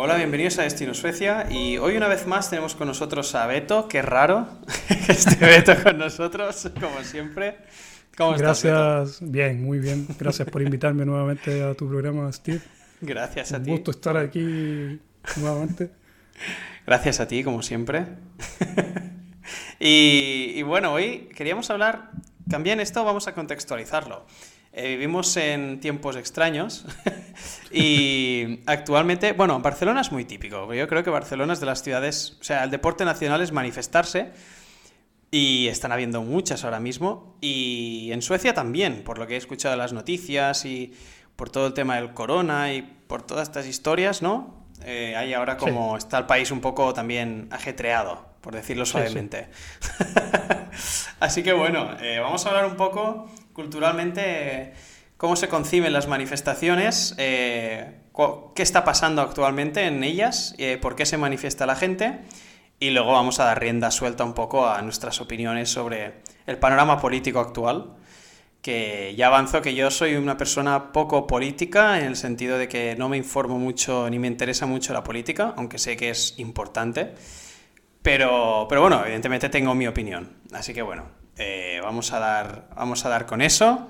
Hola, bienvenidos a Destino Suecia y hoy una vez más tenemos con nosotros a Beto, qué raro que esté Beto con nosotros, como siempre. ¿Cómo Gracias, bien, muy bien. Gracias por invitarme nuevamente a tu programa, Steve. Gracias a Un ti. Un gusto estar aquí nuevamente. Gracias a ti, como siempre. y, y bueno, hoy queríamos hablar, también esto vamos a contextualizarlo. Eh, vivimos en tiempos extraños y actualmente, bueno, Barcelona es muy típico. Yo creo que Barcelona es de las ciudades, o sea, el deporte nacional es manifestarse y están habiendo muchas ahora mismo. Y en Suecia también, por lo que he escuchado las noticias y por todo el tema del corona y por todas estas historias, ¿no? Eh, hay ahora como está el país un poco también ajetreado, por decirlo suavemente. Sí, sí. Así que bueno, eh, vamos a hablar un poco culturalmente cómo se conciben las manifestaciones, eh, qué está pasando actualmente en ellas, eh, por qué se manifiesta la gente y luego vamos a dar rienda suelta un poco a nuestras opiniones sobre el panorama político actual. Que ya avanzo que yo soy una persona poco política en el sentido de que no me informo mucho ni me interesa mucho la política, aunque sé que es importante. Pero, pero bueno, evidentemente tengo mi opinión. Así que bueno, eh, vamos, a dar, vamos a dar con eso.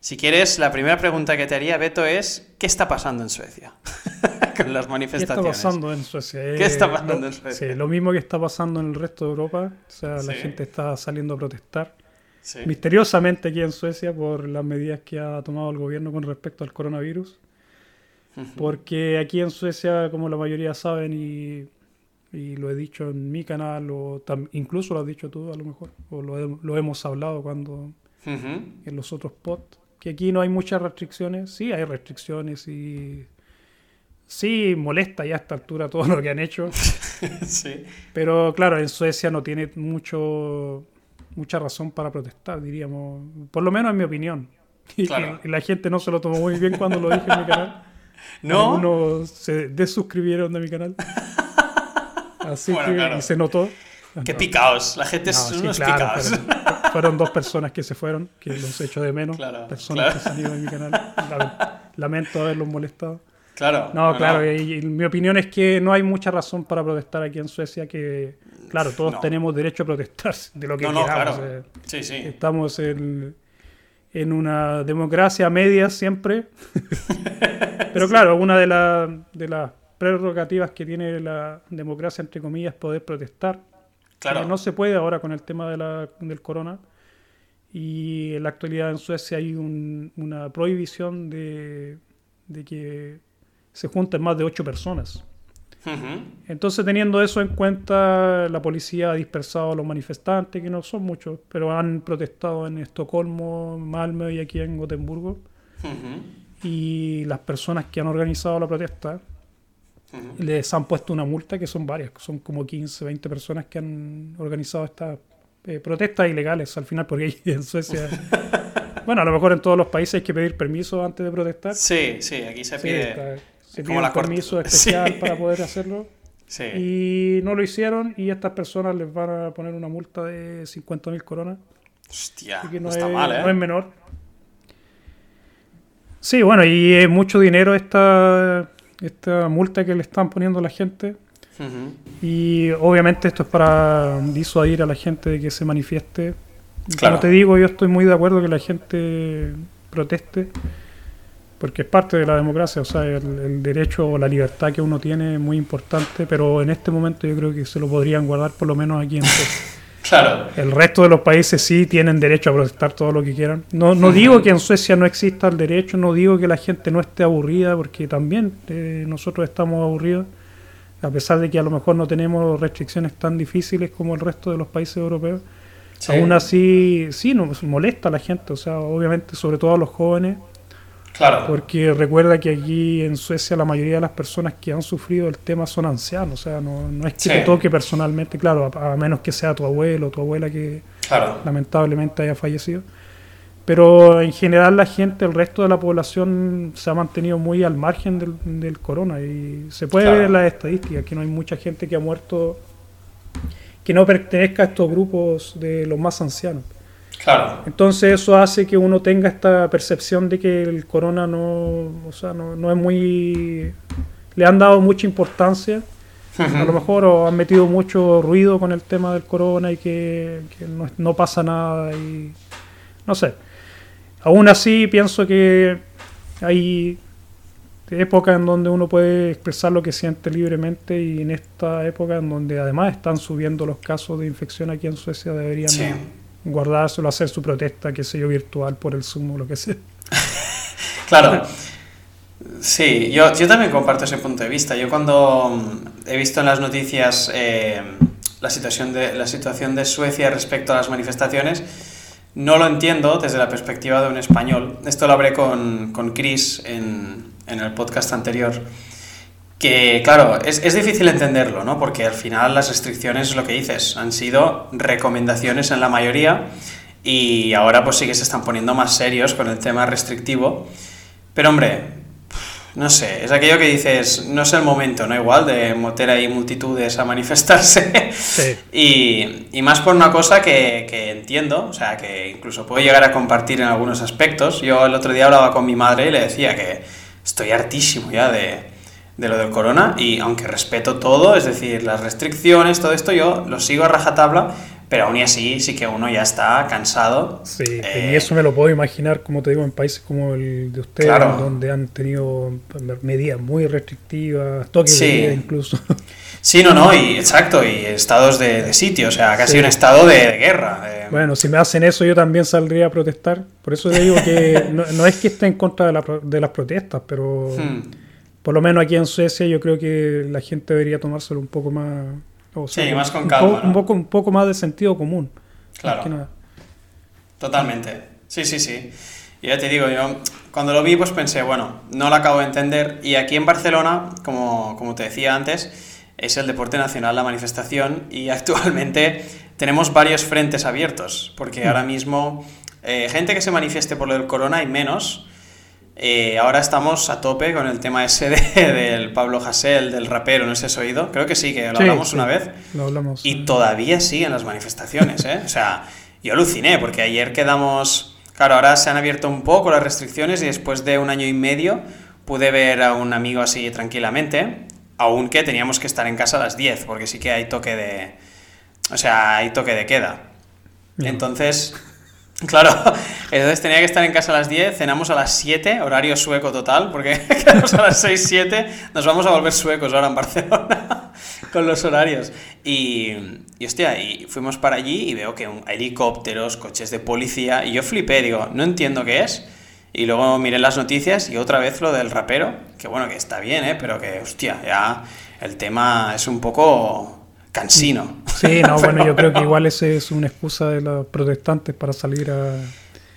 Si quieres, la primera pregunta que te haría, Beto, es ¿qué está pasando en Suecia? con las manifestaciones. ¿Qué está pasando en Suecia? ¿Qué está pasando lo, en Suecia? Sí, lo mismo que está pasando en el resto de Europa. O sea, la Sí. gente está saliendo a protestar. Sí. Misteriosamente aquí en Suecia por las medidas que ha tomado el gobierno con respecto al coronavirus. Porque aquí en Suecia, como la mayoría saben, y, y lo he dicho en mi canal, o incluso lo has dicho tú a lo mejor, o lo, he- lo hemos hablado cuando Ujú. en los otros pods, que aquí no hay muchas restricciones. Sí, hay restricciones y sí molesta ya a esta altura todo lo que han hecho. sí. Pero claro, en Suecia no tiene mucho mucha razón para protestar, diríamos. Por lo menos en mi opinión. Y, Claro. y la gente no se lo tomó muy bien cuando lo dije en mi canal. ¿No? Algunos se desuscribieron de mi canal. Así Bueno, que claro. y se notó. Qué No. picaos. La gente No, es sí, unos claro, picaos. Fueron, fueron dos personas que se fueron, que los echo de menos. Claro, personas que ido de mi canal. Lame- Lamento haberlos molestado. claro. No, claro, y, y mi opinión es que no hay mucha razón para protestar aquí en Suecia, que claro, todos No. tenemos derecho a protestar de lo que No, no, queramos. claro. eh. Sí, sí. Estamos en, en una democracia media siempre. Pero claro, una de, la- de las prerrogativas que tiene la democracia, entre comillas, poder protestar. Claro. Que no se puede ahora con el tema de la, del corona. Y en la actualidad en Suecia hay un- una prohibición de, de que se junten más de ocho personas. Entonces, teniendo eso en cuenta, la policía ha dispersado a los manifestantes, que no son muchos, pero han protestado en Estocolmo, Malmö y aquí en Gotemburgo. Ujú. Y las personas que han organizado la protesta Les han puesto una multa, que son varias, son como 15, 20 personas que han organizado estas eh, protestas ilegales al final, porque en Suecia, bueno, a lo mejor en todos los países hay que pedir permiso antes de protestar. Sí, sí, aquí se Sí, pide. está- se pide un permiso especial Sí. para poder hacerlo. Sí. Y no lo hicieron y estas personas les van a poner una multa de 50.000 coronas. Hostia, que no no, está es, mal, ¿eh? no es menor. Sí, bueno, y es mucho dinero esta, esta multa que le están poniendo a la gente. Y obviamente esto es para disuadir a la gente de que se manifieste. Claro. Como te digo, yo estoy muy de acuerdo que la gente proteste, porque es parte de la democracia, o sea, el, el derecho o la libertad que uno tiene es muy importante, pero en este momento yo creo que se lo podrían guardar por lo menos aquí en. Claro. El resto de los países sí tienen derecho a protestar todo lo que quieran. No, no digo que en Suecia no exista el derecho, no digo que la gente no esté aburrida, porque también eh, nosotros estamos aburridos, a pesar de que a lo mejor no tenemos restricciones tan difíciles como el resto de los países europeos. Sí. Aún así, sí, nos molesta a la gente, o sea, obviamente, sobre todo a los jóvenes, Claro. porque recuerda que aquí en Suecia la mayoría de las personas que han sufrido el tema son ancianos, o sea, no, no es que Sí. te toque personalmente, claro, a, a menos que sea tu abuelo o tu abuela que Claro. lamentablemente haya fallecido. Pero en general la gente, el resto de la población se ha mantenido muy al margen del, del corona y se puede Claro. ver en las estadísticas que no hay mucha gente que ha muerto que no pertenezca a estos grupos de los más ancianos. Claro. Entonces eso hace que uno tenga esta percepción de que el corona no, o sea, no, no es muy le han dado mucha importancia. A lo mejor han metido mucho ruido con el tema del corona y que, no, no, pasa nada y no sé. Aún así pienso que hay épocas en donde uno puede expresar lo que siente libremente y en esta época en donde además están subiendo los casos de infección aquí en Suecia deberían guardárselo, hacer su protesta, qué sé yo, virtual por el Zoom o lo que sea. claro. Sí, yo, yo también comparto ese punto de vista. Yo cuando mm, he visto en las noticias eh, la, situación de, la situación de Suecia respecto a las manifestaciones, no lo entiendo desde la perspectiva de un español. Esto lo hablé con, con Chris en, en, el podcast anterior. Que, claro, es, es, difícil entenderlo, ¿no? Porque al final las restricciones, lo que dices, han sido recomendaciones en la mayoría y ahora pues sí que se están poniendo más serios con el tema restrictivo. Pero hombre, no sé, es aquello que dices, no es el momento, ¿no? Igual, de meter ahí multitudes a manifestarse. Sí. y, y, más por una cosa que, que, entiendo, o sea, que incluso puedo llegar a compartir en algunos aspectos. Yo el otro día hablaba con mi madre y le decía que estoy hartísimo ya de, de lo del corona y aunque respeto todo, es decir, las restricciones, todo esto, yo lo sigo a rajatabla, pero aún y así sí que uno ya está cansado. Sí, y eh, eso me lo puedo imaginar, como te digo, en países como el de ustedes, donde han tenido medidas muy restrictivas, toques de vida incluso. Sí, no, no, y exacto, y estados de, sitio, o sea, casi un estado de, guerra. Eh. Bueno, si me hacen eso yo también saldría a protestar, por eso te digo que no, es que esté en contra de, la, de las protestas, pero hmm. Por lo menos aquí en Suecia yo creo que la gente debería tomárselo un poco más sí, más con calma. Un, poco, un poco más de sentido común. Claro. Totalmente. Sí, sí, sí. Y ya te digo, yo cuando lo vi, pues pensé, bueno, no lo acabo de entender. Y aquí en Barcelona, como, como te decía antes, es el deporte nacional la manifestación y actualmente tenemos varios frentes abiertos, porque mm. ahora mismo eh, gente que se manifieste por lo del corona hay menos, eh, ahora estamos a tope con el tema ese del Pablo Hasél, del rapero, no sé si has oído. Creo que sí, que lo hablamos una vez. Lo hablamos. Y todavía siguen las manifestaciones, ¿eh? O sea, yo aluciné, porque ayer quedamos... Claro, ahora se han abierto un poco las restricciones y después de un año y medio pude ver a un amigo así tranquilamente, aunque teníamos que estar en casa a las 10, porque sí que hay toque de... O sea, hay toque de queda. Entonces, Claro, entonces tenía que estar en casa a las 10, cenamos a las 7, horario sueco total, porque quedamos a las 6, 7, nos vamos a volver suecos ahora en Barcelona con los horarios. Y, y hostia, y fuimos para allí y veo que un, helicópteros, coches de policía, y yo flipé, digo, no entiendo qué es. Y luego miré las noticias y otra vez lo del rapero, que bueno, que está bien, ¿eh? pero que hostia, ya el tema es un poco cansino. Sí, no, bueno, yo creo que igual ese es una excusa de los protestantes para salir a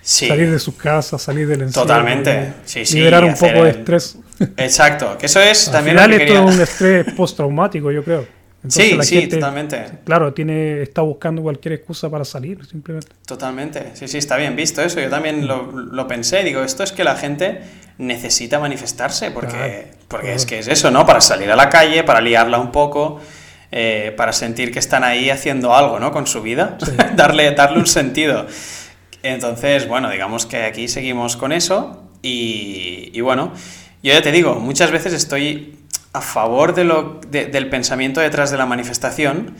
salir de sus casas, salir del encierro. Totalmente, sí, sí. Liberar un poco de estrés. Exacto, que eso es Al también final esto es un estrés postraumático, yo creo. sí, sí, totalmente. Claro, tiene, está buscando cualquier excusa para salir, simplemente. Totalmente, sí, sí, está bien visto eso. Yo también lo, lo pensé, digo, esto es que la gente necesita manifestarse, porque, porque es que es eso, ¿no? Para salir a la calle, para liarla un poco. Eh, para sentir que están ahí haciendo algo, ¿no? Con su vida, darle, darle un sentido. Entonces, bueno, digamos que aquí seguimos con eso y, bueno, yo ya te digo, muchas veces estoy a favor de lo, del pensamiento detrás de la manifestación,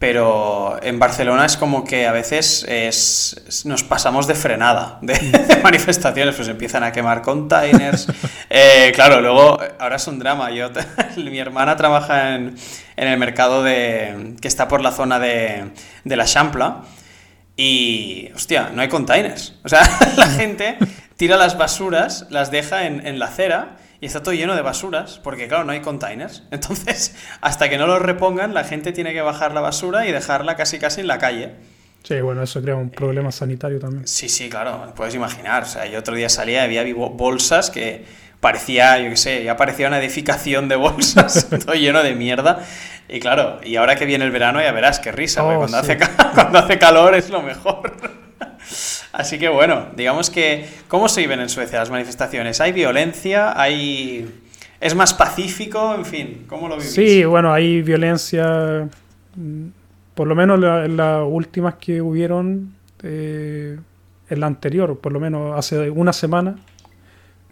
pero en Barcelona es como que a veces es, nos pasamos de frenada de, manifestaciones, pues empiezan a quemar containers. Eh, claro, luego ahora es un drama. Yo, mi hermana trabaja en, en, el mercado de, que está por la zona de, de la Champla y, hostia, no hay containers. O sea, la gente tira las basuras, las deja en, en la acera y está todo lleno de basuras, porque claro, no hay containers. Entonces, hasta que no los repongan, la gente tiene que bajar la basura y dejarla casi casi en la calle. Sí, bueno, eso crea un problema sanitario también. Sí, sí, claro, puedes imaginar. O sea, yo otro día salía y había bolsas que parecía, yo qué sé, ya parecía una edificación de bolsas, todo lleno de mierda. Y claro, y ahora que viene el verano ya verás qué risa, oh, cuando, hace, cuando hace calor es lo mejor. Así que bueno, digamos que, ¿cómo se viven en Suecia las manifestaciones? ¿Hay violencia? ¿Hay... ¿Es más pacífico? En fin, ¿cómo lo vivís? Sí, bueno, hay violencia, mm, por lo menos en las últimas que hubieron, eh, en la anterior, por lo menos hace una semana,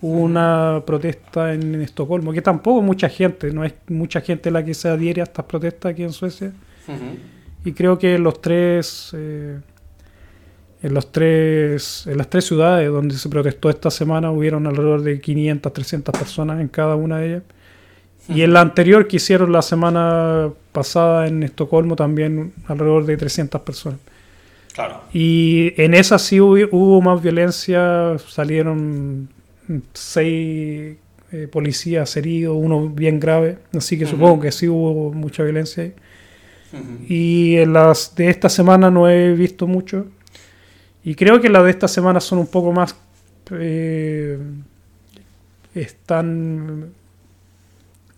Hubo una protesta en, Estocolmo, que tampoco mucha gente, no es mucha gente la que se adhiere a estas protestas aquí en Suecia. Y creo que los tres, eh, en los tres, en las tres ciudades donde se protestó esta semana hubieron alrededor de 500, 300 personas en cada una de ellas. Y en la anterior que hicieron la semana pasada en Estocolmo también alrededor de 300 personas. Claro. Y en esa sí hubo, más violencia, salieron seis eh, policías heridos, uno bien grave, así que supongo que sí hubo mucha violencia ahí. Y en las de esta semana no he visto mucho. Y creo que las de esta semana son un poco más... Eh, están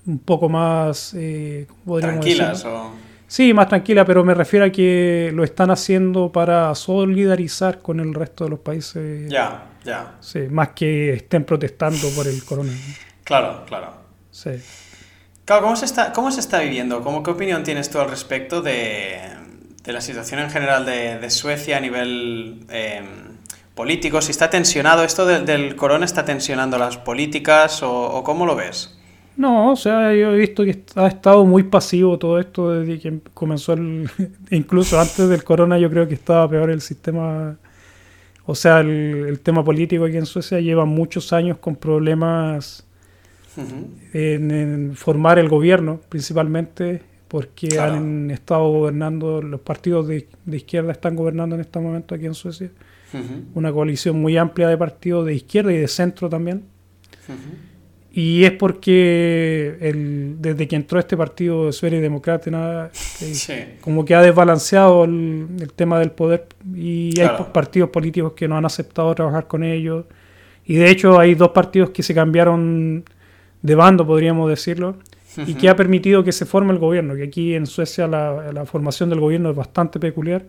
un poco más... Eh, Tranquilas o... Sí, más tranquila, pero me refiero a que lo están haciendo para solidarizar con el resto de los países. Ya, ya. Sí, más que estén protestando por el coronavirus. Claro, claro. Sí. Claro, ¿cómo se está, cómo se está viviendo? ¿Cómo, ¿Qué opinión tienes tú al respecto de, de la situación en general de, de Suecia a nivel eh, político? Si está tensionado, ¿esto del corona está tensionando las políticas o, o cómo lo ves? No, o sea, yo he visto que ha estado muy pasivo todo esto desde que comenzó el... incluso antes del corona yo creo que estaba peor el sistema... O sea, el, tema político aquí en Suecia lleva muchos años con problemas en, formar el gobierno, principalmente porque han estado gobernando, los partidos de, izquierda están gobernando en este momento aquí en Suecia. Una coalición muy amplia de partidos de izquierda y de centro también. Y es porque el, desde que entró este partido de Suecia Democrática, eh, como que ha desbalanceado el, tema del poder y hay partidos políticos que no han aceptado trabajar con ellos. Y de hecho hay dos partidos que se cambiaron de bando, podríamos decirlo, y que ha permitido que se forme el gobierno, que aquí en Suecia la, la formación del gobierno es bastante peculiar.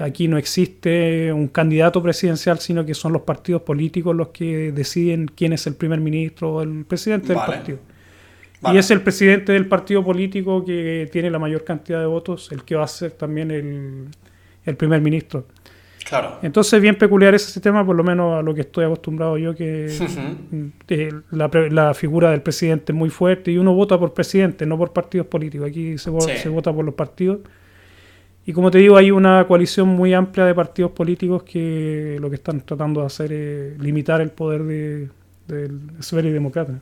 Aquí no existe un candidato presidencial, sino que son los partidos políticos los que deciden quién es el primer ministro o el presidente del partido. Y es el presidente del partido político que tiene la mayor cantidad de votos, el que va a ser también el, primer ministro. Claro. Entonces, bien peculiar ese sistema, por lo menos a lo que estoy acostumbrado yo, que la, figura del presidente es muy fuerte y uno vota por presidente, no por partidos políticos. Aquí se, se vota por los partidos y como te digo, hay una coalición muy amplia de partidos políticos que lo que están tratando de hacer es limitar el poder de, del de Demócrata.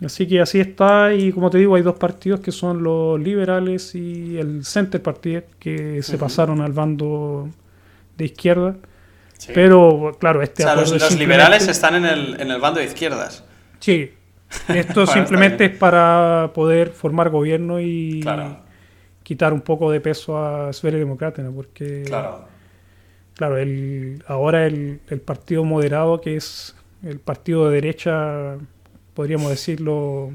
Así que así está, y como te digo, hay dos partidos que son los liberales y el Center Party, que se pasaron al bando de izquierda. Pero, claro, este o sea, los, liberales están en el, en el bando de izquierdas. Sí. Esto simplemente es para poder formar gobierno y, quitar un poco de peso a Sverige Democrática, porque claro, claro el, ahora el, el, partido moderado, que es el partido de derecha, podríamos decirlo,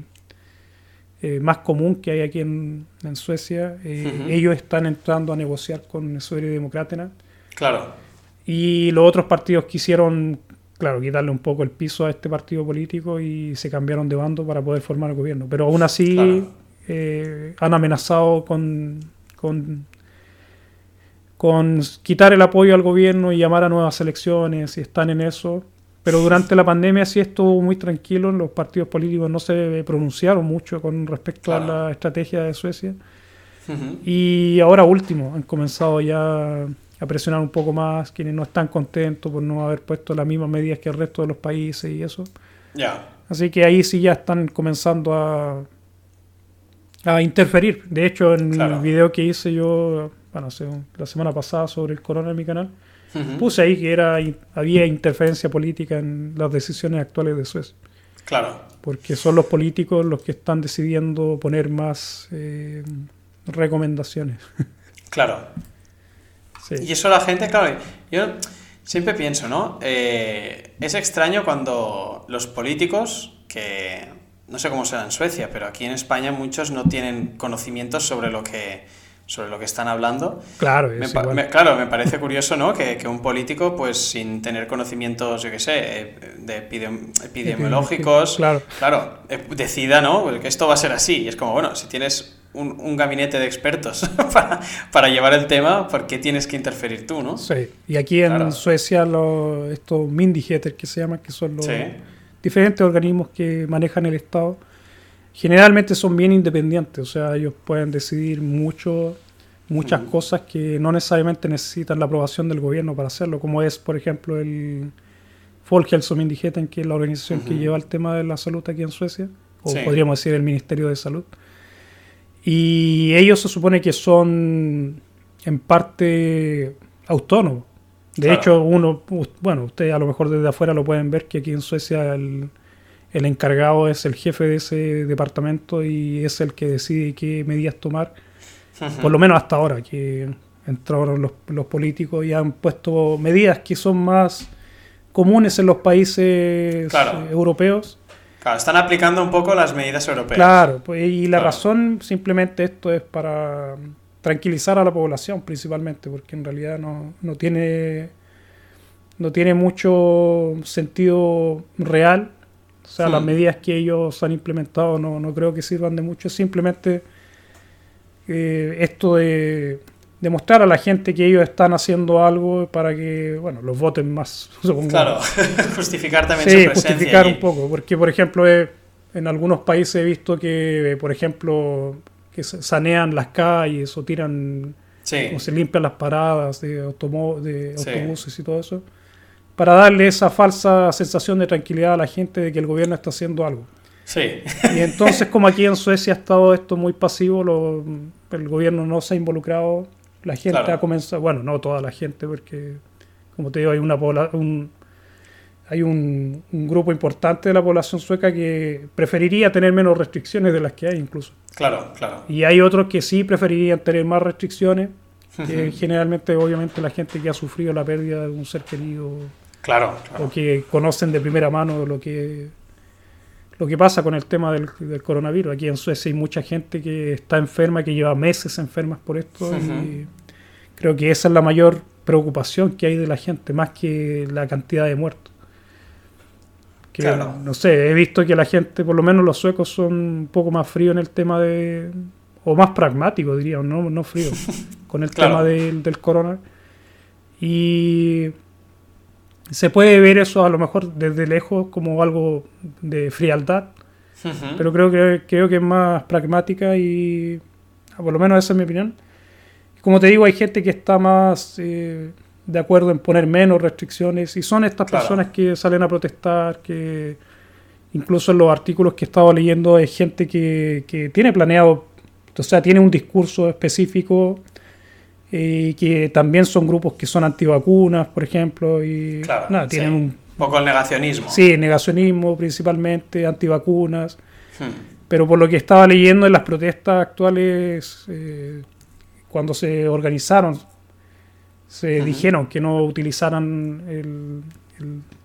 eh, más común que hay aquí en, en Suecia, eh, ellos están entrando a negociar con Sverige Democrática. Claro. Y los otros partidos quisieron, claro, quitarle un poco el piso a este partido político y se cambiaron de bando para poder formar el gobierno. Pero aún así... Eh, han amenazado con, con, quitar el apoyo al gobierno y llamar a nuevas elecciones y están en eso. Pero durante la pandemia sí estuvo muy tranquilo, los partidos políticos no se pronunciaron mucho con respecto a la estrategia de Suecia. Y ahora último, han comenzado ya a presionar un poco más quienes no están contentos por no haber puesto las mismas medidas que el resto de los países y eso. Así que ahí sí ya están comenzando a, a interferir. De hecho, en el video que hice yo, bueno, la semana pasada sobre el corona en mi canal, puse ahí que era había interferencia política en las decisiones actuales de Suecia. Claro. Porque son los políticos los que están decidiendo poner más eh, recomendaciones. Claro. Y eso la gente, claro, yo siempre pienso, ¿no? Eh, es extraño cuando los políticos que no sé cómo será en Suecia, pero aquí en España muchos no tienen conocimientos sobre lo que, sobre lo que están hablando. Claro, me, claro, me parece curioso, ¿no? Que, un político, pues sin tener conocimientos, yo qué sé, eh, de epidemiológicos, claro, claro eh, decida, ¿no? Que esto va a ser así. Y es como, bueno, si tienes un, gabinete de expertos para, para, llevar el tema, ¿por qué tienes que interferir tú, no? Sí, y aquí en Suecia lo, estos Myndigheter que se llaman, que son los diferentes organismos que manejan el Estado, generalmente son bien independientes, o sea, ellos pueden decidir mucho, muchas cosas que no necesariamente necesitan la aprobación del gobierno para hacerlo, como es, por ejemplo, el Folkhälsomyndigheten, que es la organización que lleva el tema de la salud aquí en Suecia, o podríamos decir el Ministerio de Salud. Y ellos se supone que son en parte autónomos. De hecho, uno, bueno, ustedes a lo mejor desde afuera lo pueden ver que aquí en Suecia el, el encargado es el jefe de ese departamento y es el que decide qué medidas tomar. Por lo menos hasta ahora, que entraron los, los, políticos y han puesto medidas que son más comunes en los países europeos Claro, están aplicando un poco las medidas europeas. Claro, pues, y la razón simplemente esto es para tranquilizar a la población principalmente, porque en realidad no, no tiene no tiene mucho sentido real. O sea, las hmm. medidas que ellos han implementado no, no creo que sirvan de mucho. Simplemente eh, esto de demostrar a la gente que ellos están haciendo algo para que, bueno, los voten más. Claro, justificar también sí, justificar un poco, porque por ejemplo en algunos países he visto que, por ejemplo, que sanean las calles o tiran, o se limpian las paradas de, de autobuses y todo eso, para darle esa falsa sensación de tranquilidad a la gente de que el gobierno está haciendo algo. Sí. Y entonces, como aquí en Suecia ha estado esto muy pasivo, el gobierno no se ha involucrado la gente ha comenzado, bueno, no toda la gente, porque como te digo, hay una un, hay un, grupo importante de la población sueca que preferiría tener menos restricciones de las que hay incluso. Claro, claro. Y hay otros que sí preferirían tener más restricciones, que generalmente, obviamente, la gente que ha sufrido la pérdida de un ser querido. Claro, O que conocen de primera mano lo que lo que pasa con el tema del, coronavirus. Aquí en Suecia hay mucha gente que está enferma, que lleva meses enfermas por esto. Y creo que esa es la mayor preocupación que hay de la gente, más que la cantidad de muertos. claro. No sé, he visto que la gente, por lo menos los suecos, son un poco más fríos en el tema de. o más pragmáticos, diría, no, no frío, con el tema del, del corona. Y se puede ver eso a lo mejor desde lejos como algo de frialdad, pero creo que, creo que es más pragmática y por lo menos esa es mi opinión. Como te digo, hay gente que está más eh, de acuerdo en poner menos restricciones y son estas personas que salen a protestar, que incluso en los artículos que he estado leyendo hay gente que, que tiene planeado, o sea, tiene un discurso específico y que también son grupos que son antivacunas, por ejemplo, y nada, tienen un poco el negacionismo. Sí, negacionismo principalmente, antivacunas. Hmm. Pero por lo que estaba leyendo en las protestas actuales, eh, cuando se organizaron, se dijeron que no utilizaran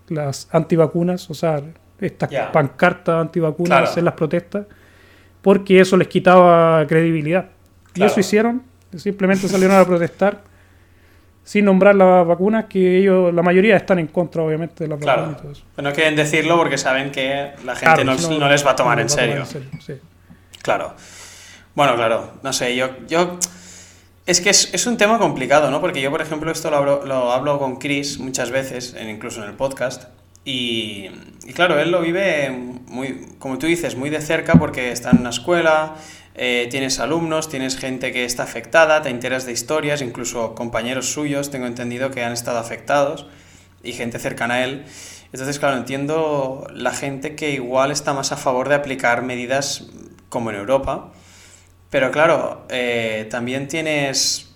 las antivacunas, o sea, estas pancartas antivacunas en las protestas, porque eso les quitaba credibilidad. Y eso hicieron Simplemente salieron a protestar sin nombrar las vacunas, que ellos, la mayoría están en contra, obviamente, de las vacunas y todo eso. Pero no quieren decirlo porque saben que la gente no, les va a tomar en serio. Claro. Bueno, claro, no sé, yo... yo... Es que es, un tema complicado, ¿no? Porque yo, por ejemplo, esto lo hablo, lo hablo con Chris muchas veces, incluso en el podcast, y, y, claro, él lo vive muy, como tú dices, muy de cerca porque está en una escuela, eh, tienes alumnos, tienes gente que está afectada, te enteras de historias, incluso compañeros suyos, tengo entendido que han estado afectados y gente cercana a él. Entonces, claro, entiendo la gente que igual está más a favor de aplicar medidas como en Europa, pero claro, eh, también tienes,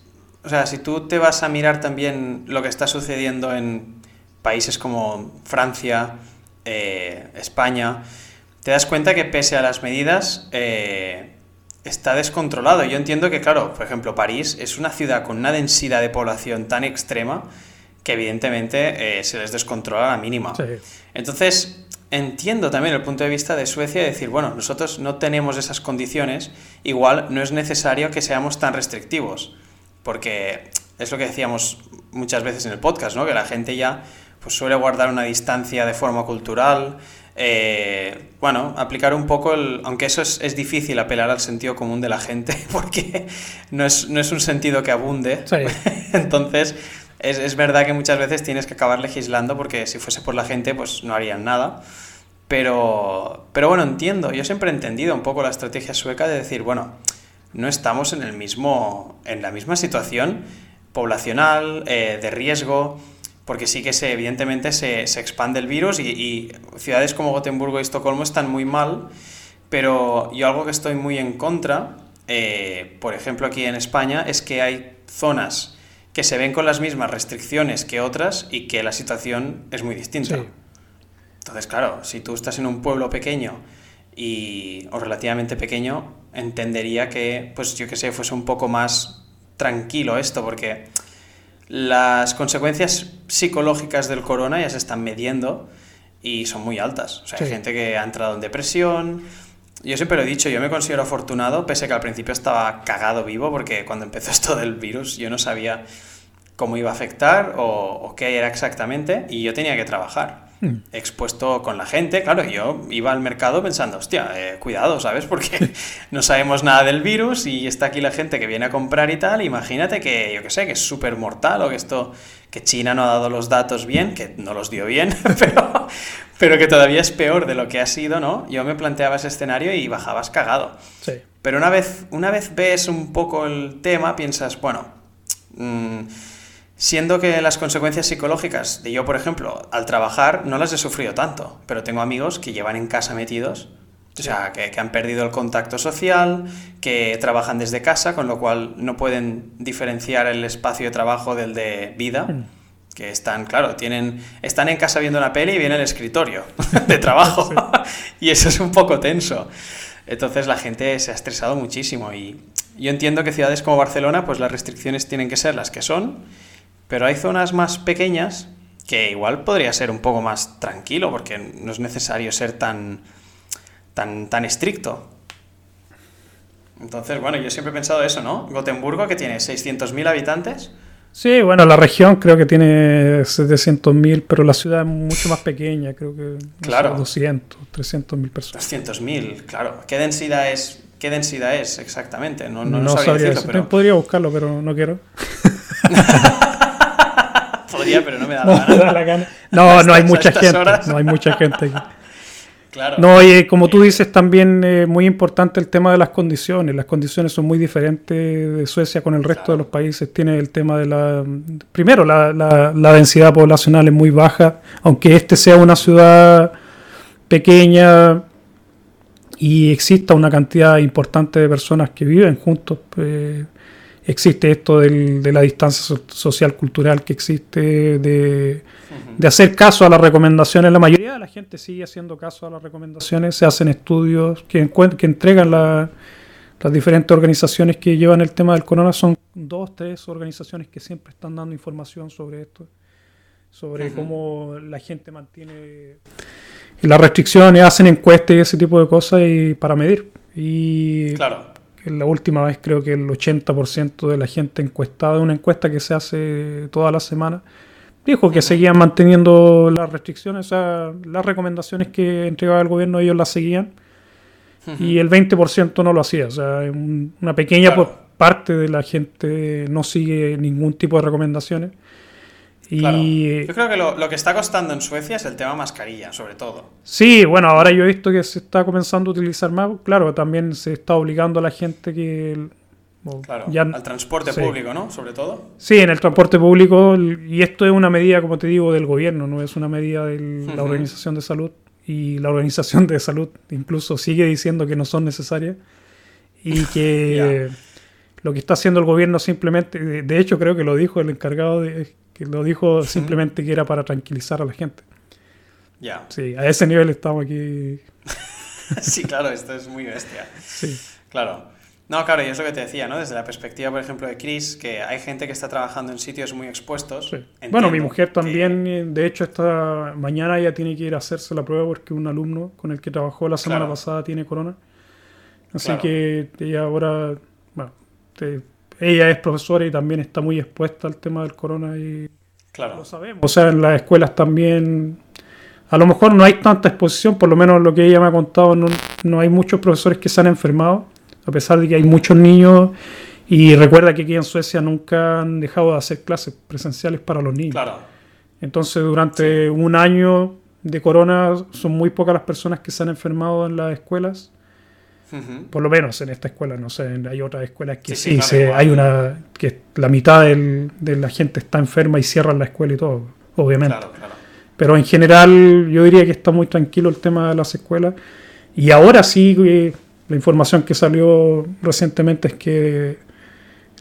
o sea, si tú te vas a mirar también lo que está sucediendo en países como Francia, eh, España, te das cuenta que pese a las medidas, está descontrolado. Yo entiendo que, claro, por ejemplo, París es una ciudad con una densidad de población tan extrema que evidentemente eh, se les descontrola a la mínima. Entonces, entiendo también el punto de vista de Suecia de decir, bueno, nosotros no tenemos esas condiciones, igual no es necesario que seamos tan restrictivos, porque es lo que decíamos muchas veces en el podcast, ¿no? Que la gente ya pues suele guardar una distancia de forma cultural, eh, bueno, aplicar un poco el... Aunque eso es, difícil apelar al sentido común de la gente, porque no es, no es un sentido que abunde. Entonces, es, es, verdad que muchas veces tienes que acabar legislando porque si fuese por la gente, pues no harían nada. Pero, pero bueno, entiendo. Yo siempre he entendido un poco la estrategia sueca de decir, bueno, no estamos en, el mismo, en la misma situación poblacional, eh, de riesgo porque sí que se, evidentemente se, se expande el virus y, ciudades como Gotemburgo y Estocolmo están muy mal, pero yo algo que estoy muy en contra, eh, por ejemplo aquí en España, es que hay zonas que se ven con las mismas restricciones que otras y que la situación es muy distinta. Entonces, claro, si tú estás en un pueblo pequeño y, o relativamente pequeño, entendería que, pues yo que sé, fuese un poco más tranquilo esto, porque las consecuencias psicológicas del corona ya se están midiendo y son muy altas. O sea, hay gente que ha entrado en depresión. Yo siempre lo he dicho, yo me considero afortunado, pese a que al principio estaba cagado vivo, porque cuando empezó esto del virus yo no sabía cómo iba a afectar o, o qué era exactamente y yo tenía que trabajar. Mm. expuesto con la gente. Claro, yo iba al mercado pensando, hostia, eh, cuidado, ¿sabes? Porque no sabemos nada del virus y está aquí la gente que viene a comprar y tal. Imagínate que, yo qué sé, que es súper mortal o que esto, que China no ha dado los datos bien, que no los dio bien, pero, pero que todavía es peor de lo que ha sido, ¿no? Yo me planteaba ese escenario y bajabas cagado. Sí. Pero una vez, una vez ves un poco el tema, piensas, bueno, mmm, Siendo que las consecuencias psicológicas de yo, por ejemplo, al trabajar no las he sufrido tanto, pero tengo amigos que llevan en casa metidos, o sea, que, han perdido el contacto social, que trabajan desde casa, con lo cual no pueden diferenciar el espacio de trabajo del de vida. Que están, claro, tienen, están en casa viendo una peli y viene el escritorio de trabajo. y eso es un poco tenso. Entonces la gente se ha estresado muchísimo y yo entiendo que ciudades como Barcelona, pues las restricciones tienen que ser las que son pero hay zonas más pequeñas que igual podría ser un poco más tranquilo, porque no es necesario ser tan, tan, tan estricto. Entonces, bueno, yo siempre he pensado eso, ¿no? Gotemburgo, que tiene 600.000 habitantes. Sí, bueno, la región creo que tiene 700.000, pero la ciudad es mucho más pequeña, creo que claro. 200, 300.000 personas. 200.000, claro. ¿Qué densidad es, qué densidad es exactamente? No, no, sabría decirlo, pero... Podría buscarlo, pero no quiero. pero no me da, la, gana. No, no hay mucha gente. No hay mucha gente aquí. Claro. No, y como tú dices, también es muy importante el tema de las condiciones. Las condiciones son muy diferentes de Suecia con el resto de los países. Tiene el tema de la... Primero, la, la, densidad poblacional es muy baja, aunque este sea una ciudad pequeña y exista una cantidad importante de personas que viven juntos. Eh, existe esto de la distancia social cultural que existe, de, hacer caso a las recomendaciones. La mayoría de la gente sigue haciendo caso a las recomendaciones, se hacen estudios que, que entregan las diferentes organizaciones que llevan el tema del corona. Son dos, tres organizaciones que siempre están dando información sobre esto, sobre cómo la gente mantiene las restricciones, hacen encuestas y ese tipo de cosas y para medir. Y claro la última vez creo que el 80% de la gente encuestada, una encuesta que se hace toda la semana, dijo que seguían manteniendo las restricciones, o sea, las recomendaciones que entregaba el gobierno ellos las seguían y el 20% no lo hacía, o sea, una pequeña parte de la gente no sigue ningún tipo de recomendaciones. Y... Yo creo que lo, que está costando en Suecia es el tema mascarilla, sobre todo. Sí, bueno, ahora yo he visto que se está comenzando a utilizar más. Claro, también se está obligando a la gente que. Claro, al transporte público, ¿no? Sobre todo. Sí, en el transporte público. Y esto es una medida, como te digo, del gobierno, no es una medida de la Organización de Salud. Y la Organización de Salud incluso sigue diciendo que no son necesarias. Y que. Lo que está haciendo el gobierno simplemente, de hecho creo que lo dijo el encargado de, que lo dijo simplemente que era para tranquilizar a la gente. Ya. Sí, a ese nivel estamos aquí. sí, claro, esto es muy bestia. Sí. Claro. No, claro, y es lo que te decía, ¿no? Desde la perspectiva, por ejemplo, de Chris, que hay gente que está trabajando en sitios muy expuestos. Sí. Bueno, mi mujer también, de hecho, esta mañana ya tiene que ir a hacerse la prueba porque un alumno con el que trabajó la semana pasada tiene corona. Así que ella ahora, bueno, te, ella es profesora y también está muy expuesta al tema del corona y claro. lo sabemos. O sea, en las escuelas también a lo mejor no hay tanta exposición, por lo menos lo que ella me ha contado, no, no hay muchos profesores que se han enfermado, a pesar de que hay muchos niños. Y recuerda que aquí en Suecia nunca han dejado de hacer clases presenciales para los niños. Claro. Entonces, durante un año de corona, son muy pocas las personas que se han enfermado en las escuelas. Por lo menos en esta escuela, no sé, hay otras escuelas que Sí, sí, sí, claro, se- hay una que la mitad del- de la gente está enferma y cierran la escuela y todo, obviamente. Claro, claro. Pero en general yo diría que está muy tranquilo el tema de las escuelas. Y ahora sí, eh, la información que salió recientemente es que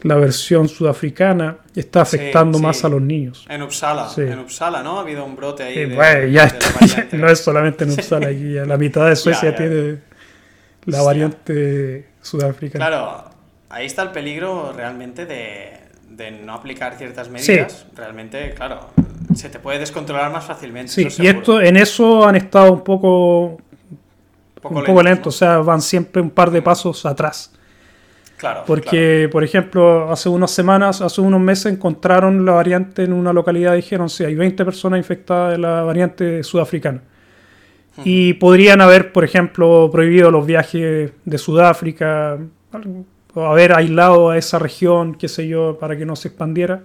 la versión sudafricana está Sí, afectando sí. más a los niños. En Uppsala, Sí. en Uppsala, ¿no? Ha habido un brote ahí. Eh, de- bueno, ya de está, variante. no es solamente en Uppsala, aquí ya la mitad de Suecia ya. tiene la variante sudafricana. Claro, ahí está el peligro realmente de, de no aplicar ciertas medidas. Realmente, claro, se te puede descontrolar más fácilmente. Sí, y esto, en eso han estado un poco, un un poco lentos, ¿no? o sea, van siempre un par de pasos atrás. Claro, Porque, por ejemplo, hace unas semanas, hace unos meses encontraron la variante en una localidad y dijeron, sí, hay 20 personas infectadas de la variante sudafricana. Y podrían haber, por ejemplo, prohibido los viajes de Sudáfrica, o haber aislado a esa región, qué sé yo, para que no se expandiera.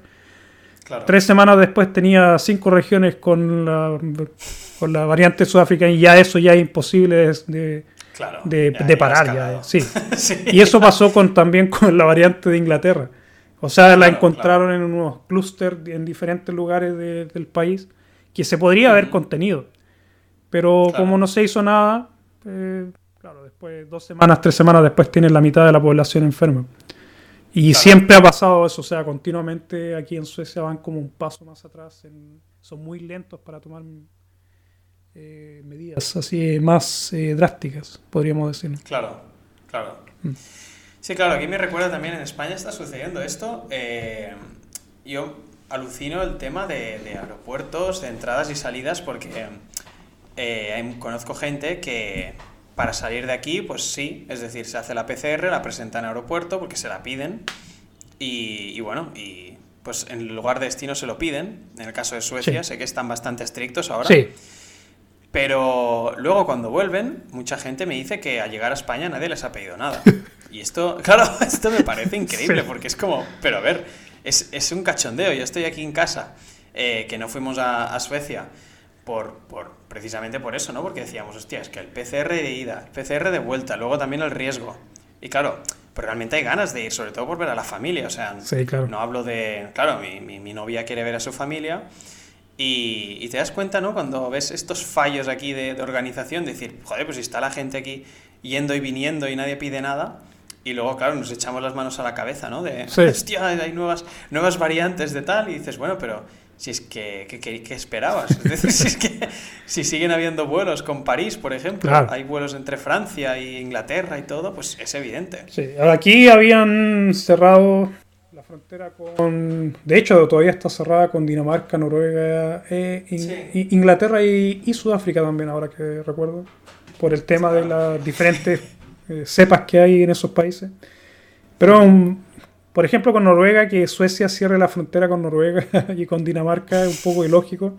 claro. Tres semanas después tenía cinco regiones con la, con la variante sudafricana y ya eso ya es imposible de, de, Claro, de- ya- de ya parar. Ya, sí. Sí. Y eso pasó con, también con la variante de Inglaterra. O sea, la encontraron en unos clústeres en diferentes lugares de- del país que se podría haber contenido. Pero Claro. como no se hizo nada, eh, claro, después, dos semanas, tres semanas después tienen la mitad de la población enferma. Y Claro. siempre ha pasado eso, o sea, continuamente aquí en Suecia van como un paso más atrás, en- son muy lentos para tomar eh, medidas así más eh, drásticas, podríamos decir. Claro, claro. Mm. Sí, claro, aquí me recuerda también en España está sucediendo esto. eh, yo alucino el tema de, de aeropuertos, de entradas y salidas, porque eh, conozco gente que para salir de aquí, pues sí, es decir, se hace la PCR, la presenta en aeropuerto porque se la piden y, y bueno, y pues en el lugar de destino se lo piden. En el caso de Suecia, Sí. sé que están bastante estrictos ahora. Sí, Pero luego cuando vuelven, mucha gente me dice que al llegar a España nadie les ha pedido nada. Y esto, claro, esto me parece increíble Sí. porque es como, pero a ver, es, es un cachondeo. Yo estoy aquí en casa, eh, que no fuimos a, a Suecia por, por, precisamente por eso, ¿no? Porque decíamos, hostia, es que el PCR de ida, el PCR de vuelta, luego también el riesgo. Y claro, pero realmente hay ganas de ir, sobre todo por ver a la familia. O sea, Sí, claro. no hablo de, claro, mi, mi, mi novia quiere ver a su familia. Y, y te das cuenta, ¿no? Cuando ves estos fallos aquí de, de organización, decir, joder, pues si está la gente aquí yendo y viniendo y nadie pide nada. Y luego, claro, nos echamos las manos a la cabeza, ¿no? De, Sí. hostia, hay nuevas, nuevas variantes de tal. Y dices, bueno, pero si es que, ¿qué, qué- qué esperabas? Es decir, si es que si siguen habiendo vuelos con París, por ejemplo, Claro. hay vuelos entre Francia e Inglaterra y todo, pues es evidente. Sí, aquí habían cerrado la frontera con... De hecho, todavía está cerrada con Dinamarca, Noruega, eh, In- Sí. Inglaterra y, y Sudáfrica también, ahora que recuerdo, por el tema de las diferentes eh, cepas que hay en esos países. Pero, um, por ejemplo, con Noruega, que Suecia cierre la frontera con Noruega y con Dinamarca es un poco ilógico,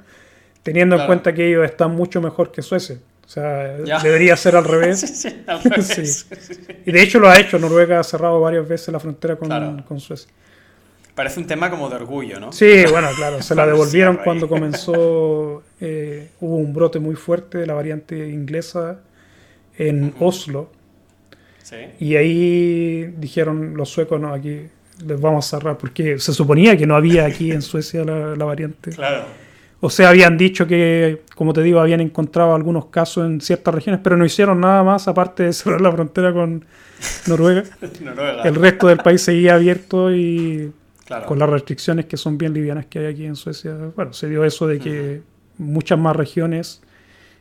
teniendo en cuenta que ellos están mucho mejor que Suecia. O sea, Ya. debería ser al revés. Sí, sí, al revés. Sí. Sí. Y de hecho lo ha hecho. Noruega ha cerrado varias veces la frontera con, Claro. con Suecia. Parece un tema como de orgullo, ¿no? Sí, bueno, claro, se la devolvieron cuando comenzó, eh, hubo un brote muy fuerte de la variante inglesa en Ujú. Oslo. Sí. Y ahí dijeron los suecos, no, aquí les vamos a cerrar, porque se suponía que no había aquí en Suecia la, la variante. Claro. O sea, habían dicho que, como te digo, habían encontrado algunos casos en ciertas regiones, pero no hicieron nada más aparte de cerrar la frontera con Noruega. Noruega. El resto del país seguía abierto y Claro. con las restricciones que son bien livianas que hay aquí en Suecia, bueno, se dio eso de que muchas más regiones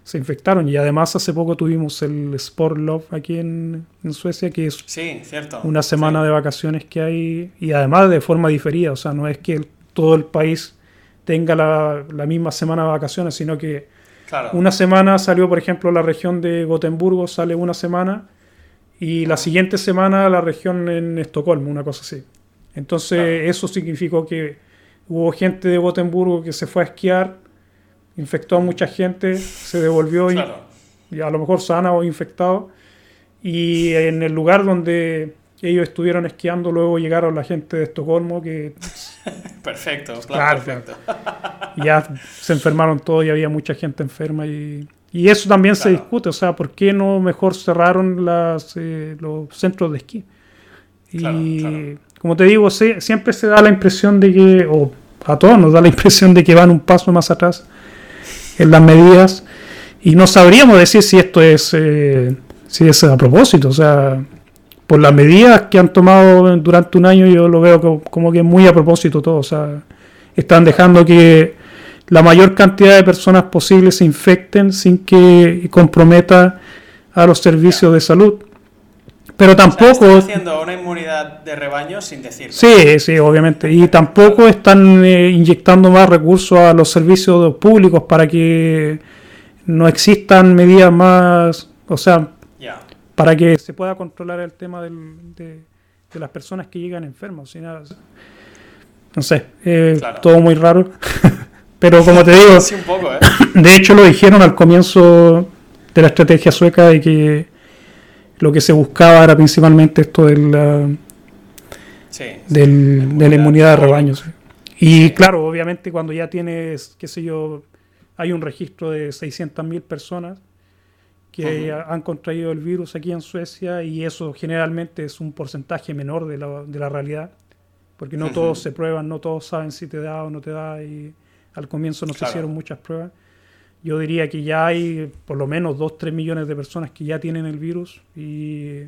se infectaron y además hace poco tuvimos el Sport Love aquí en, en Suecia, que es Sí, cierto. una semana Sí. de vacaciones que hay y además de forma diferida, o sea, no es que el- todo el país tenga la, la misma semana de vacaciones, sino que Claro. una semana salió, por ejemplo, la región de Gotemburgo, sale una semana, y la siguiente semana la región en Estocolmo, una cosa así. Entonces, Claro. eso significó que hubo gente de Gotemburgo que se fue a esquiar infectó a mucha gente, se devolvió y, a lo mejor sana o infectado. Y en el lugar donde ellos estuvieron esquiando, luego llegaron la gente de Estocolmo que... perfecto, claro, perfecto. ya se enfermaron todos y había mucha gente enferma y, y eso también se discute, o sea, ¿por qué no mejor cerraron las, eh, los centros de esquí? Y como te digo, siempre se da la impresión de que, o a todos nos da la impresión de que van un paso más atrás en las medidas y no sabríamos decir si esto es, eh, si es a propósito, o sea, por las medidas que han tomado durante un año yo lo veo como que muy a propósito todo, o sea, están dejando que la mayor cantidad de personas posibles se infecten sin que comprometa a los servicios de salud. Pero tampoco... están haciendo una inmunidad de rebaño sin decirlo. Sí, sí, obviamente. Y tampoco están eh, inyectando más recursos a los servicios públicos para que no existan medidas más... O sea, para que se pueda controlar el tema de, las personas que llegan enfermas. no sé, eh, todo muy raro. Pero como te digo, ¿eh? de hecho lo dijeron al comienzo de la estrategia sueca de que lo que se buscaba era principalmente esto del, de la inmunidad. de rebaños. Y claro, obviamente cuando ya tienes, qué sé yo, hay un registro de 600.000 personas que han contraído el virus aquí en Suecia y eso generalmente es un porcentaje menor de la, de la realidad, porque no todos se prueban, no todos saben si te da o no te da y al comienzo no se hicieron muchas pruebas. Yo diría que ya hay por lo menos 2, 3 millones de personas que ya tienen el virus y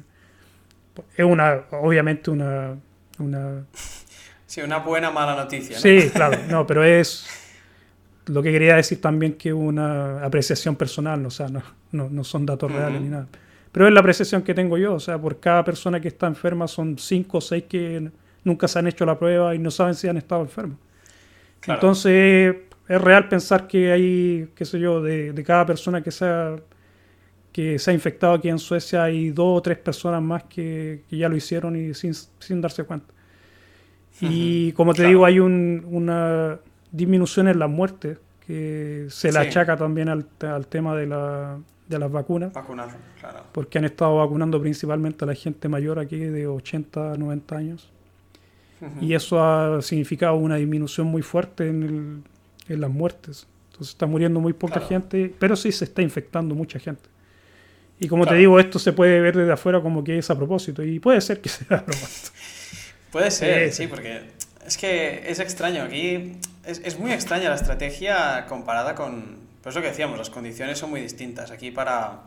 es una, obviamente una... una sí, una buena mala noticia. Sí, claro, no, pero es lo que quería decir también que una apreciación personal, o sea, no, no, son datos reales ni nada. Pero es la apreciación que tengo yo, o sea, por cada persona que está enferma son 5 o 6 que nunca se han hecho la prueba y no saben si han estado enfermos. Entonces, es real pensar que hay, qué sé yo, de, cada persona que sea que se ha infectado aquí en Suecia hay dos o tres personas más que, ya lo hicieron y sin, darse cuenta. Y como te digo, hay una disminución en las muertes que se le achaca también al, tema de, la, de las vacunas. Vacunar, claro. Porque han estado vacunando principalmente a la gente mayor aquí de 80 a 90 años. Y eso ha significado una disminución muy fuerte en, en las muertes. Entonces está muriendo muy poca gente, pero sí se está infectando mucha gente. Y como te digo, esto se puede ver desde afuera como que es a propósito. Y puede ser que sea a propósito. Puede ser, sí, porque es que es extraño. Aquí es, es, muy extraña la estrategia comparada con... Por eso que decíamos, las condiciones son muy distintas. Aquí para,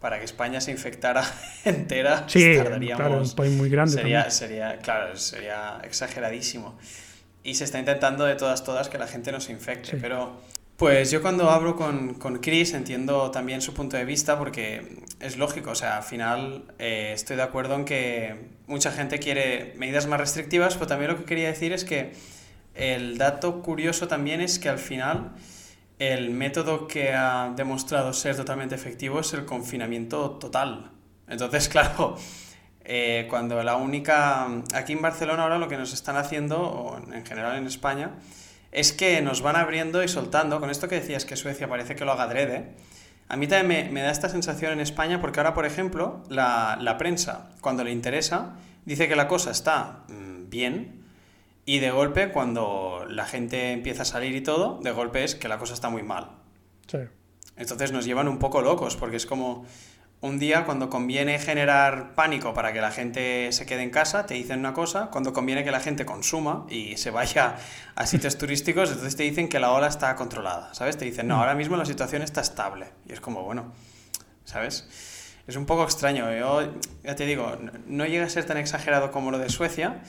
para que España se infectara entera sí, tardaríamos... Claro, un país muy grande. Sería, sería, claro, sería exageradísimo y se está intentando de todas, todas que la gente no se infecte. Pero pues yo cuando hablo con, con Chris entiendo también su punto de vista porque es lógico, o sea, al final eh, estoy de acuerdo en que mucha gente quiere medidas más restrictivas, pero también lo que quería decir es que el dato curioso también es que al final el método que ha demostrado ser totalmente efectivo es el confinamiento total. Entonces, claro, eh, cuando la única, aquí en Barcelona ahora lo que nos están haciendo, o en general en España, es que nos van abriendo y soltando, con esto que decías que Suecia parece que lo haga adrede, a mí también me, da esta sensación en España porque ahora, por ejemplo, la, la, prensa, cuando le interesa, dice que la cosa está mm, bien y de golpe, cuando la gente empieza a salir y todo, de golpe es que la cosa está muy mal. Entonces nos llevan un poco locos porque es como, un día cuando conviene generar pánico para que la gente se quede en casa, te dicen una cosa, cuando conviene que la gente consuma y se vaya a sitios turísticos, entonces te dicen que la ola está controlada, ¿sabes? Te dicen, no, ahora mismo la situación está estable. Y es como, bueno, ¿sabes? Es un poco extraño. Yo, ya te digo, no llega a ser tan exagerado como lo de Suecia,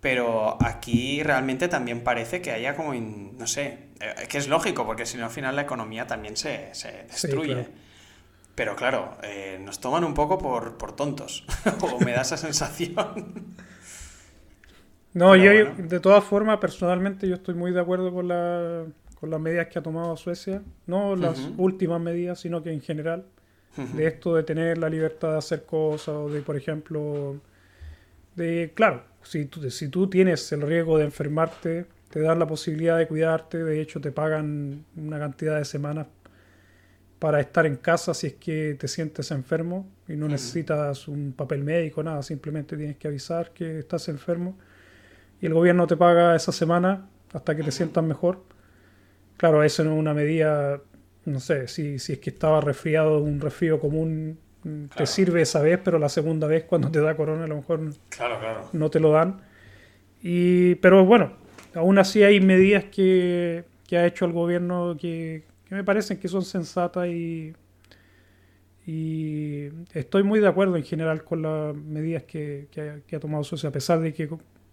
pero aquí realmente también parece que haya como, no sé, eh, que es lógico, porque si no al final la economía también se, destruye. Pero claro, eh, nos toman un poco por, tontos, o me da esa sensación. No, yo de todas formas, personalmente yo estoy muy de acuerdo con, la, con las medidas que ha tomado Suecia, no las últimas medidas, sino que en general, de esto de tener la libertad de hacer cosas, o de, por ejemplo, de, claro, si tú, si tú tienes el riesgo de enfermarte, te dan la posibilidad de cuidarte, de hecho te pagan una cantidad de semanas para estar en casa si es que te sientes enfermo y no necesitas un papel médico, nada, simplemente tienes que avisar que estás enfermo. Y el gobierno te paga esa semana hasta que te sientas mejor. Claro, eso no es una medida, no sé, si, si es que estaba resfriado, un resfrío común mm, te sirve esa vez, pero la segunda vez cuando te da corona a lo mejor no te lo dan. Y, pero bueno, aún así hay medidas que, que ha hecho el gobierno que, que me parecen que son sensatas y, y estoy muy de acuerdo en general con las medidas que, que, ha tomado Suecia, a pesar de que,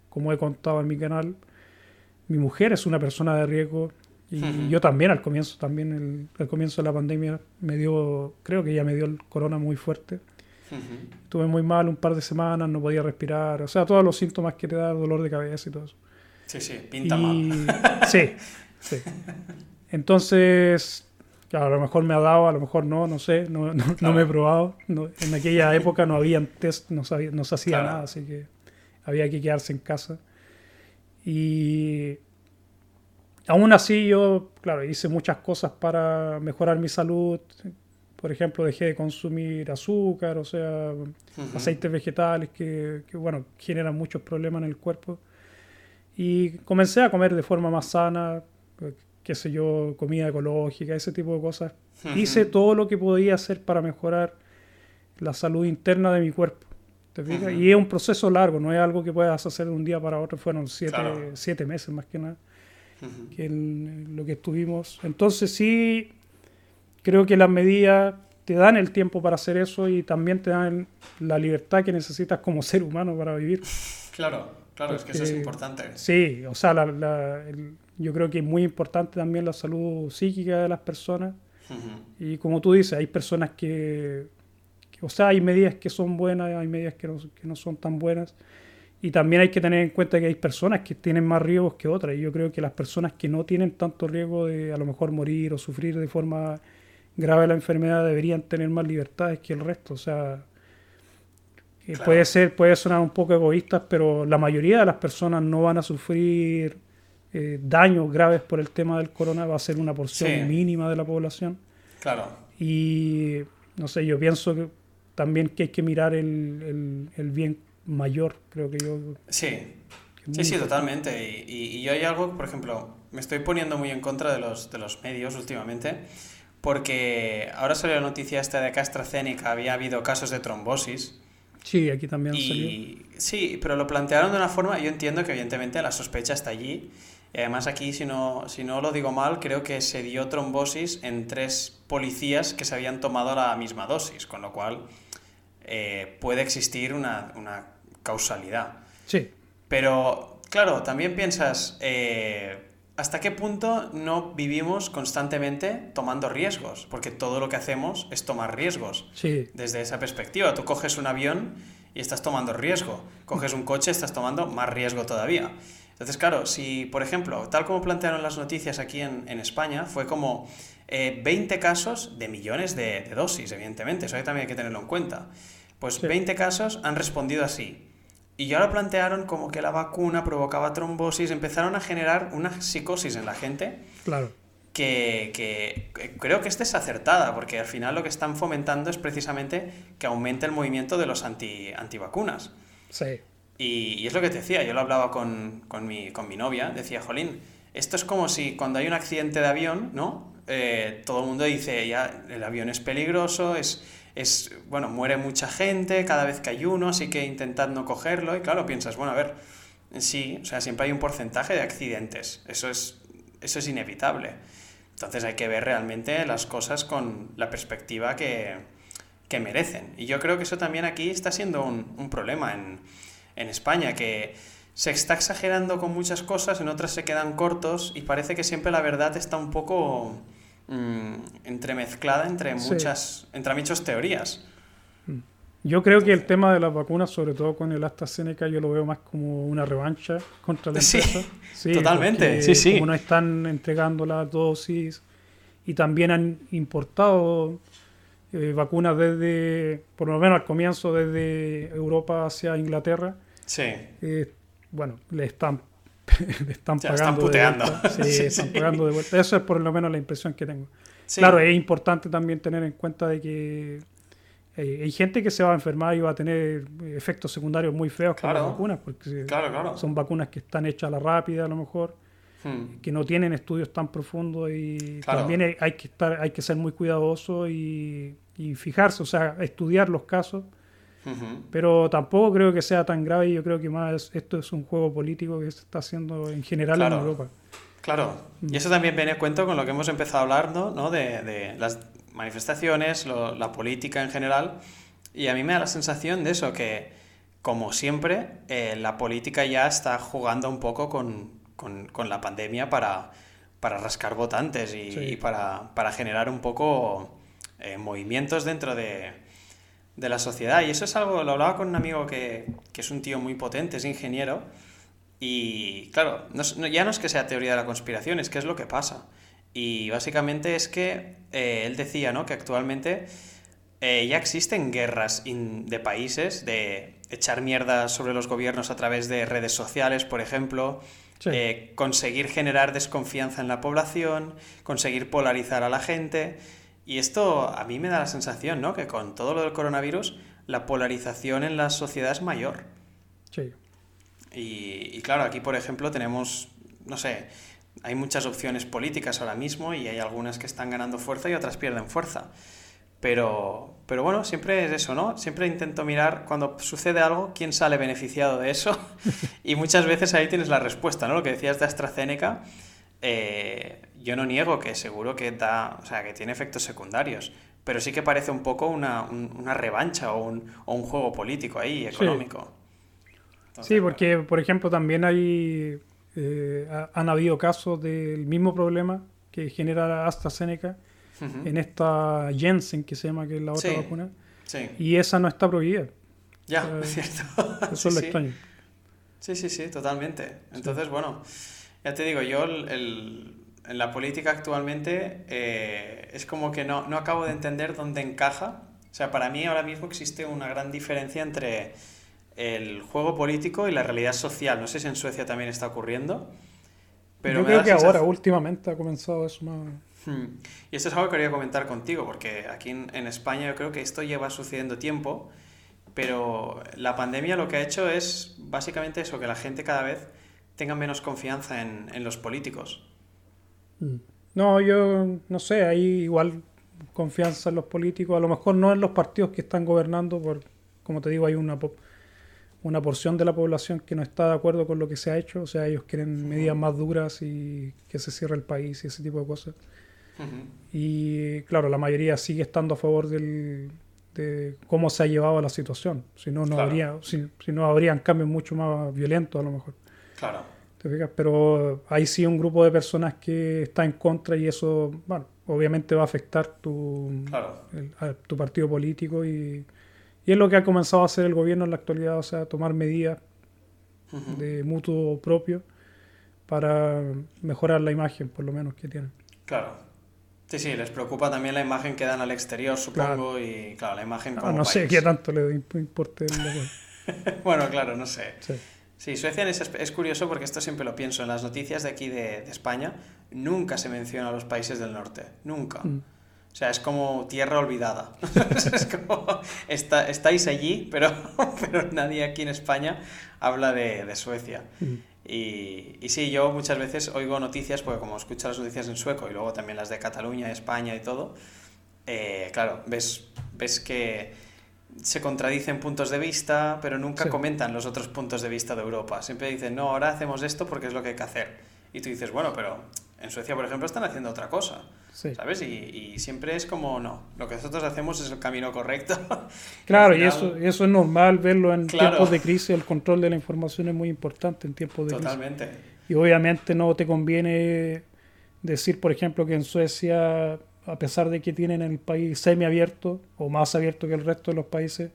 como he contado en mi canal, mi mujer es una persona de riesgo y yo también al comienzo, también el, al comienzo de la pandemia me dio, creo que ya me dio el corona muy fuerte. Estuve muy mal un par de semanas, no podía respirar, o sea, todos los síntomas que te da, dolor de cabeza y todo eso. Sí, sí, pinta mal. Sí, sí. Entonces, a lo mejor me ha dado, a lo mejor no, no sé, no, no, me he probado. en aquella época no había test, no, sabía, no se hacía nada, así que había que quedarse en casa. Y aún así yo, claro, hice muchas cosas para mejorar mi salud. Por ejemplo, dejé de consumir azúcar, o sea, aceites vegetales que, que, bueno, generan muchos problemas en el cuerpo. Y comencé a comer de forma más sana, qué sé yo, comida ecológica, ese tipo de cosas. Hice todo lo que podía hacer para mejorar la salud interna de mi cuerpo. ¿te fijas? Y es un proceso largo, no es algo que puedas hacer de un día para otro. Fueron siete, meses más que nada que lo que estuvimos. Entonces sí, creo que las medidas te dan el tiempo para hacer eso y también te dan la libertad que necesitas como ser humano para vivir. Claro, claro, es que eso es importante. Sí, o sea, la, yo creo que es muy importante también la salud psíquica de las personas. Y como tú dices, hay personas que, o sea, hay medidas que son buenas, hay medidas que no, que no, son tan buenas. Y también hay que tener en cuenta que hay personas que tienen más riesgos que otras. Y yo creo que las personas que no tienen tanto riesgo de a lo mejor morir o sufrir de forma grave la enfermedad deberían tener más libertades que el resto. O sea, puede ser, puede sonar un poco egoísta, pero la mayoría de las personas no van a sufrir eh, daños graves por el tema del corona va a ser una porción mínima de la población. Claro. Y no sé, yo pienso que también que hay que mirar el, el, bien mayor, creo que yo. Sí, sí, sí, totalmente. Y, y, yo hay algo, por ejemplo, me estoy poniendo muy en contra de los, de los medios últimamente, porque ahora salió la noticia esta de que AstraZeneca había habido casos de trombosis. Sí, aquí también y, Sí, pero lo plantearon de una forma, yo entiendo que evidentemente la sospecha está allí, además aquí, si no, si no lo digo mal, creo que se dio trombosis en tres policías que se habían tomado la misma dosis, con lo cual eh, puede existir una, causalidad. Sí. Pero, claro, también piensas, eh, ¿hasta qué punto no vivimos constantemente tomando riesgos? Porque todo lo que hacemos es tomar riesgos. Sí. Desde esa perspectiva, tú coges un avión y estás tomando riesgo. Coges un coche, estás tomando más riesgo todavía. Entonces, claro, si, por ejemplo, tal como plantearon las noticias aquí en, España, fue como 20 eh, casos de millones de, dosis, evidentemente, eso también hay que tenerlo en cuenta. Pues 20 casos han respondido así. Y ya lo plantearon como que la vacuna provocaba trombosis, empezaron a generar una psicosis en la gente. Claro. Que, que, creo que es desacertada, porque al final lo que están fomentando es precisamente que aumente el movimiento de los anti, antivacunas. Sí. Y, es lo que te decía, yo lo hablaba con, con, mi, con mi novia, decía, Jolín, esto es como si cuando hay un accidente de avión, ¿no? Eh, todo el mundo dice, ya, el avión es peligroso, es, es, bueno, muere mucha gente cada vez que hay uno, así que intentad no cogerlo. Y claro, piensas, bueno, a ver, sí, o sea, siempre hay un porcentaje de accidentes, eso es, eso es inevitable. Entonces hay que ver realmente las cosas con la perspectiva que, que merecen. Y yo creo que eso también aquí está siendo un, un problema en en España, que se está exagerando con muchas cosas, en otras se quedan cortos y parece que siempre la verdad está un poco mm, entremezclada entre muchas, entre muchas teorías. Mm. Yo creo que el tema de las vacunas, sobre todo con el AstraZeneca, yo lo veo más como una revancha contra la empresa. Sí, totalmente. Sí, sí. Como no están entregando las dosis y también han importado eh, vacunas desde, por lo menos al comienzo, desde Europa hacia Inglaterra Sí. Eh, bueno, le están están pagando. de vuelta. Sí, están pagando de vuelta. Eso es por lo menos la impresión que tengo. Claro, es importante también tener en cuenta de que eh, hay gente que se va a enfermar y va a tener efectos secundarios muy feos con las vacunas, porque son vacunas que están hechas a la rápida a lo mejor, hmm. que no tienen estudios tan profundos y también hay que estar, hay que ser muy cuidadoso y, fijarse, o sea, estudiar los casos. Pero tampoco creo que sea tan grave y yo creo que más esto es un juego político que se está haciendo en general en Europa. Claro, y eso también viene a cuento con lo que hemos empezado a hablar, ¿no? De, de las manifestaciones, la política en general, y a mí me da la sensación de eso, que como siempre, eh, la política ya está jugando un poco con, con, la pandemia para, para rascar votantes y, para, para, generar un poco eh, movimientos dentro de, de, la sociedad. Y eso es algo, lo hablaba con un amigo que, que es un tío muy potente, es ingeniero, y claro, ya no es que sea teoría de la conspiración, es que es lo que pasa. Y básicamente es que eh, él decía ¿no? que actualmente eh, ya existen guerras de países, de echar mierda sobre los gobiernos a través de redes sociales, por ejemplo, eh, conseguir generar desconfianza en la población, conseguir polarizar a la gente. Y esto a mí me da la sensación ¿no? que con todo lo del coronavirus, la polarización en la sociedad es mayor. Sí. Y, y claro, aquí por ejemplo tenemos, no sé, hay muchas opciones políticas ahora mismo y hay algunas que están ganando fuerza y otras pierden fuerza. Pero, pero bueno, siempre es eso, ¿no? Siempre intento mirar cuando sucede algo, quién sale beneficiado de eso. y muchas veces ahí tienes la respuesta, ¿no? Lo que decías de AstraZeneca, eh, yo no niego que seguro que da, o sea, que tiene efectos secundarios. Pero sí que parece un poco una, una revancha o un, o un, juego político ahí, económico. sí, porque, por ejemplo, también hay eh, han habido casos del mismo problema que genera AstraZeneca en esta Jensen, que se llama, que es la otra vacuna. Y esa no está prohibida. Ya, es cierto. Eso es lo extraño. Sí, sí, sí, totalmente. Entonces, bueno, ya te digo, yo el, en la política actualmente eh, es como que no, no acabo de entender dónde encaja. O sea, para mí ahora mismo existe una gran diferencia entre el juego político y la realidad social. No sé si en Suecia también está ocurriendo. Pero Yo creo que ahora, últimamente, ha comenzado eso más. Hmm. Y esto es algo que quería comentar contigo, porque aquí en, España yo creo que esto lleva sucediendo tiempo, pero la pandemia lo que ha hecho es básicamente eso, que la gente cada vez tenga menos confianza en, en los políticos. Hmm. No, yo no sé, hay igual confianza en los políticos, a lo mejor no en los partidos que están gobernando, por, como te digo, hay una una porción de la población que no está de acuerdo con lo que se ha hecho, o sea, ellos quieren medidas más duras y que se cierre el país y ese tipo de cosas. Y claro, la mayoría sigue estando a favor del, de cómo se ha llevado la situación, si no, no habría, si, no habrían cambios mucho más violentos a lo mejor. Claro. Pero hay sí un grupo de personas que está en contra y eso, bueno, obviamente va a afectar tu, tu partido político y y es lo que ha comenzado a hacer el gobierno en la actualidad, o sea, tomar medidas de mutuo propio para mejorar la imagen, por lo menos, que tienen. Claro. Sí, sí, les preocupa también la imagen que dan al exterior, supongo, y claro, la imagen como No, sé qué tanto le importe. bueno, claro, no sé. Sí. Suecia es, es, curioso porque esto siempre lo pienso. En las noticias de aquí de, España nunca se menciona a los países del norte. Nunca. Mm. O sea, es como tierra olvidada. es como, está, estáis allí, pero, pero nadie aquí en España habla de, de Suecia. Mm. Y, y, sí, yo muchas veces oigo noticias, porque como escucho las noticias en sueco y luego también las de Cataluña, España y todo, eh, claro, ves, ves que se contradicen puntos de vista, pero nunca comentan los otros puntos de vista de Europa. Siempre dicen, no, ahora hacemos esto porque es lo que hay que hacer. Y tú dices, bueno, pero en Suecia, por ejemplo, están haciendo otra cosa. ¿Sabes? Y, siempre es como, no, lo que nosotros hacemos es el camino correcto. Claro, y, eso, eso es normal verlo en tiempos de crisis. El control de la información es muy importante en tiempos de crisis. Totalmente. Y obviamente no te conviene decir, por ejemplo, que en Suecia, a pesar de que tienen el país semiabierto o más abierto que el resto de los países,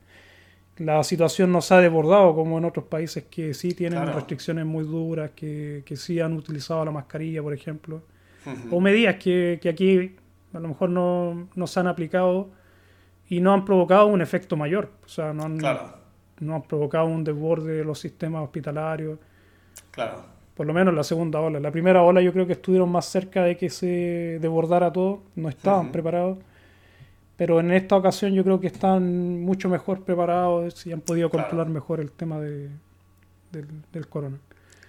la situación no se ha desbordado como en otros países que sí tienen restricciones muy duras, que, que sí han utilizado la mascarilla, por ejemplo o medidas que, que, aquí a lo mejor no, no, se han aplicado y no han provocado un efecto mayor. O sea, no han, no han provocado un desborde de los sistemas hospitalarios. Claro. Por lo menos la segunda ola. La primera ola yo creo que estuvieron más cerca de que se desbordara todo, no estaban preparados. Pero en esta ocasión yo creo que están mucho mejor preparados y han podido controlar mejor el tema de, del, corona.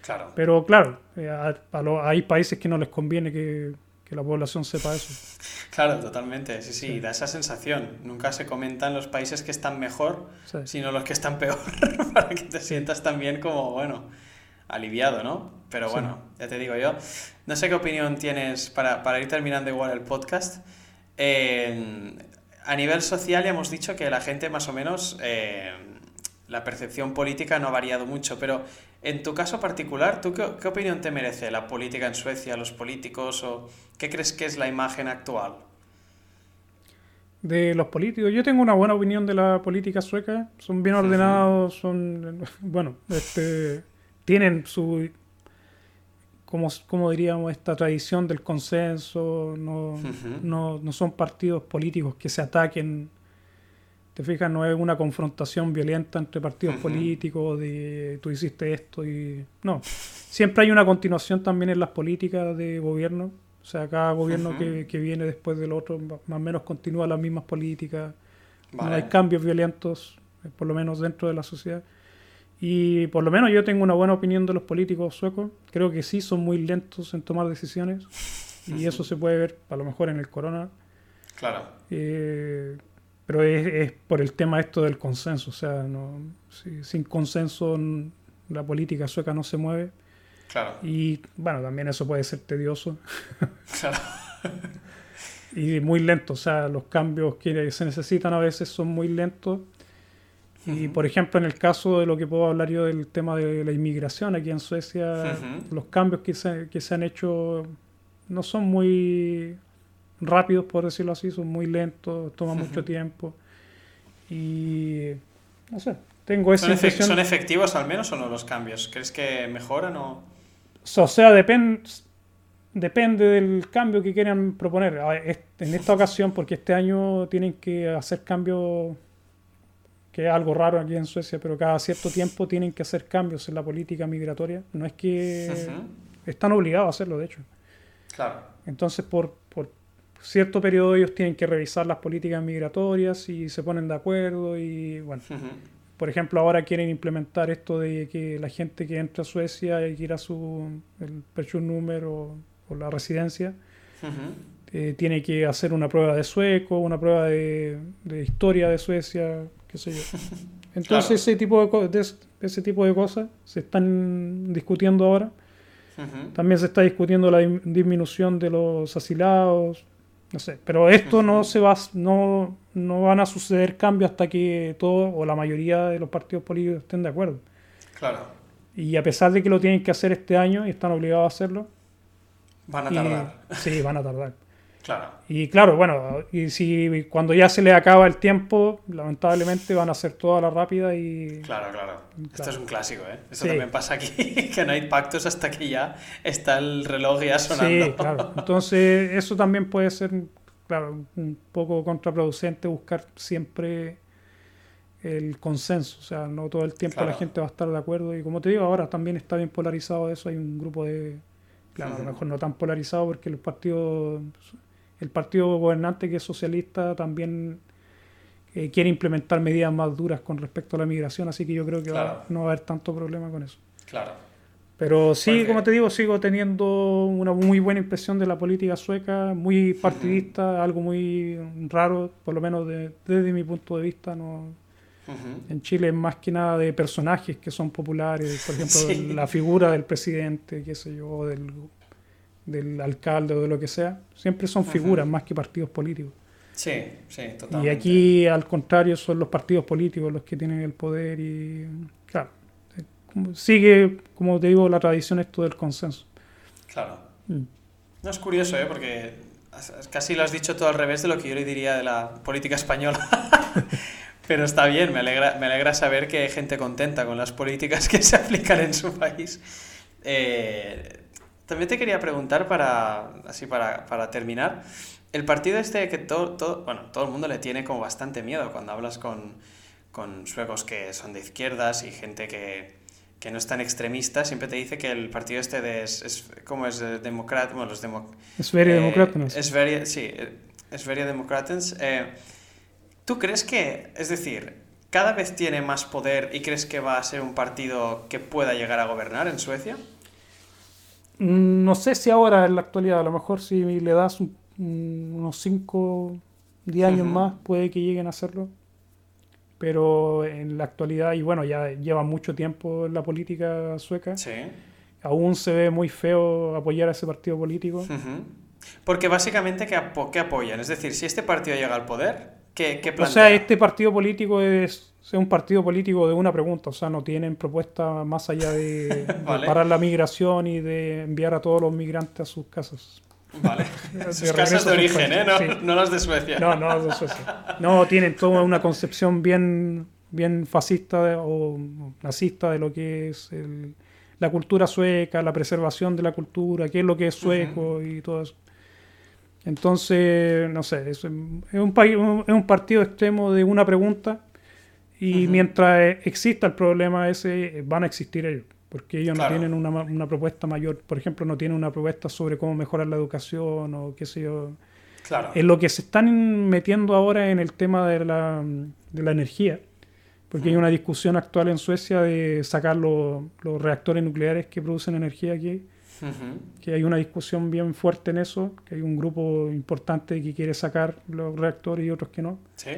Claro. Pero claro, eh, hay países que no les conviene que, la población sepa eso. Claro, totalmente, sí, sí, da esa sensación. Nunca se comentan los países que están mejor, sino los que están peor, para que te sientas también como, bueno, aliviado, ¿no? Pero bueno, ya te digo yo, no sé qué opinión tienes para, para ir terminando igual el podcast. a nivel social ya hemos dicho que la gente más o menos, eh, la percepción política no ha variado mucho, pero en tu caso particular, ¿tú qué, qué, opinión te merece la política en Suecia, los políticos, o qué crees que es la imagen actual? De los políticos, yo tengo una buena opinión de la política sueca, son bien ordenados, son, bueno, este tienen su, como, como diríamos, esta tradición del consenso, no, no, no, son partidos políticos que se ataquen. Te fijas, no es una confrontación violenta entre partidos políticos de tú hiciste esto y... No, siempre hay una continuación también en las políticas de gobierno. O sea, cada gobierno que, que, viene después del otro más o menos continúa las mismas políticas. No hay cambios violentos, eh, por lo menos dentro de la sociedad. Y por lo menos yo tengo una buena opinión de los políticos suecos. Creo que sí son muy lentos en tomar decisiones. Y eso se puede ver a lo mejor en el corona. Claro. Eh, pero es, por el tema esto del consenso. O sea, no, sin consenso la política sueca no se mueve. Claro. Y bueno, también eso puede ser tedioso. Claro. y muy lento. O sea, los cambios que se necesitan a veces son muy lentos. Y por ejemplo, en el caso de lo que puedo hablar yo del tema de la inmigración aquí en Suecia, los cambios que se, que se han hecho no son muy rápidos, por decirlo así, son muy lentos, toma mucho tiempo. Y no sé, tengo esa ¿Son, impresión. ¿Son efectivos al menos o no los cambios? ¿Crees que mejoran o...? O sea, depende depende del cambio que quieran proponer. En esta ocasión, porque este año tienen que hacer cambios que es algo raro aquí en Suecia, pero cada cierto tiempo tienen que hacer cambios en la política migratoria. No es que están obligados a hacerlo, de hecho. Claro. Entonces, por, por cierto periodo ellos tienen que revisar las políticas migratorias y se ponen de acuerdo y bueno. Por ejemplo, ahora quieren implementar esto de que la gente que entra a Suecia y quiera su el número o, la residencia, eh, tiene que hacer una prueba de sueco, una prueba de, de historia de Suecia, Entonces ese, tipo de, ese tipo de cosas se están discutiendo ahora. También se está discutiendo la disminución de los asilados, no sé, pero esto no se va, no, no van a suceder cambios hasta que todo o la mayoría de los partidos políticos estén de acuerdo. Claro. Y a pesar de que lo tienen que hacer este año y están obligados a hacerlo, van a tardar. sí, van a tardar. Claro. Y claro, bueno, y si cuando ya se le acaba el tiempo, lamentablemente van a hacer toda la rápida y... Claro, claro. Esto es un clásico, ¿eh? Esto también pasa aquí, que no hay pactos hasta que ya está el reloj ya sonando. Sí, claro. Entonces eso también puede ser, claro, un poco contraproducente buscar siempre el consenso. O sea, no todo el tiempo la gente va a estar de acuerdo. Y como te digo, ahora también está bien polarizado eso. Hay un grupo de... Claro, a lo mejor no tan polarizado porque los partidos el partido gobernante, que es socialista, también eh, quiere implementar medidas más duras con respecto a la migración, así que yo creo que no va a haber tanto problema con eso. Claro. Pero sí, como te digo, sigo teniendo una muy buena impresión de la política sueca, muy partidista, algo muy raro, por lo menos desde mi punto de vista. no En Chile es más que nada de personajes que son populares, por ejemplo, la figura del presidente, qué sé yo, del del alcalde o de lo que sea, siempre son figuras más que partidos políticos. Sí, sí, totalmente. Y aquí, al contrario, son los partidos políticos los que tienen el poder y, claro, sigue, como te digo, la tradición esto del consenso. Claro. Mm. No es curioso, ¿eh? Porque casi lo has dicho todo al revés de lo que yo le diría de la política española. Pero está bien, me alegra, me alegra saber que hay gente contenta con las políticas que se aplican en su país. Eh, también te quería preguntar para, así para, para terminar, el partido este que todo, todo, bueno, todo el mundo le tiene como bastante miedo cuando hablas con, con suecos que son de izquierdas y gente que, que no es tan extremista, siempre te dice que el partido este de, es, es como es democrat, bueno, los demo, es eh, democratas. Es very, sí, es very democratas. Eh, ¿Tú crees que, es decir, cada vez tiene más poder y crees que va a ser un partido que pueda llegar a gobernar en Suecia? No sé si ahora en la actualidad, a lo mejor si le das un- unos 5, 10 años más, puede que lleguen a hacerlo. Pero en la actualidad, y bueno, ya lleva mucho tiempo en la política sueca, Sí. aún se ve muy feo apoyar a ese partido político. Porque básicamente, ¿qué, apo- qué apoyan? Es decir, si este partido llega al poder, ¿qué, qué O plantea? sea, este partido político es, es un partido político de una pregunta, o sea, no tienen propuesta más allá de, de Vale. parar la migración y de enviar a todos los migrantes a sus casas. Vale. De Sus casas de origen, ¿eh? No, sí. no las de Suecia. No, no, eso es Suecia. No, tienen toda una concepción bien, bien fascista de- o nazista de lo que es el- la cultura sueca, la preservación de la cultura, qué es lo que es sueco y todo eso. Entonces, no sé, es, un- es un, país, un- es un partido extremo de una pregunta y mientras exista el problema ese, van a existir ellos. Porque ellos Claro. no tienen una, una propuesta mayor, por ejemplo, no tienen una propuesta sobre cómo mejorar la educación o qué sé yo. Claro. En lo que se están metiendo ahora en el tema de la, de la energía, porque hay una discusión actual en Suecia de sacar los, los reactores nucleares que producen energía aquí, que hay una discusión bien fuerte en eso, que hay un grupo importante que quiere sacar los reactores y otros que no. Sí.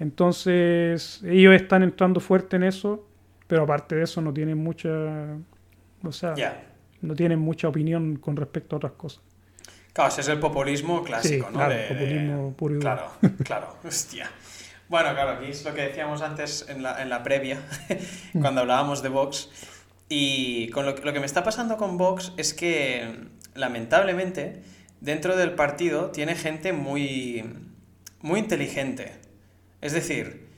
Entonces, ellos están entrando fuerte en eso, pero aparte de eso no tienen mucha, o sea, Ya. no tienen mucha opinión con respecto a otras cosas. Claro, ese es el populismo clásico, Sí, ¿no? claro, De- de- populismo puro y duro. Claro, claro. Hostia. Bueno, claro, aquí es lo que decíamos antes en la, en la previa, cuando hablábamos de Vox. Y con lo, lo que me está pasando con Vox es que, lamentablemente, dentro del partido tiene gente muy, muy inteligente. Es decir,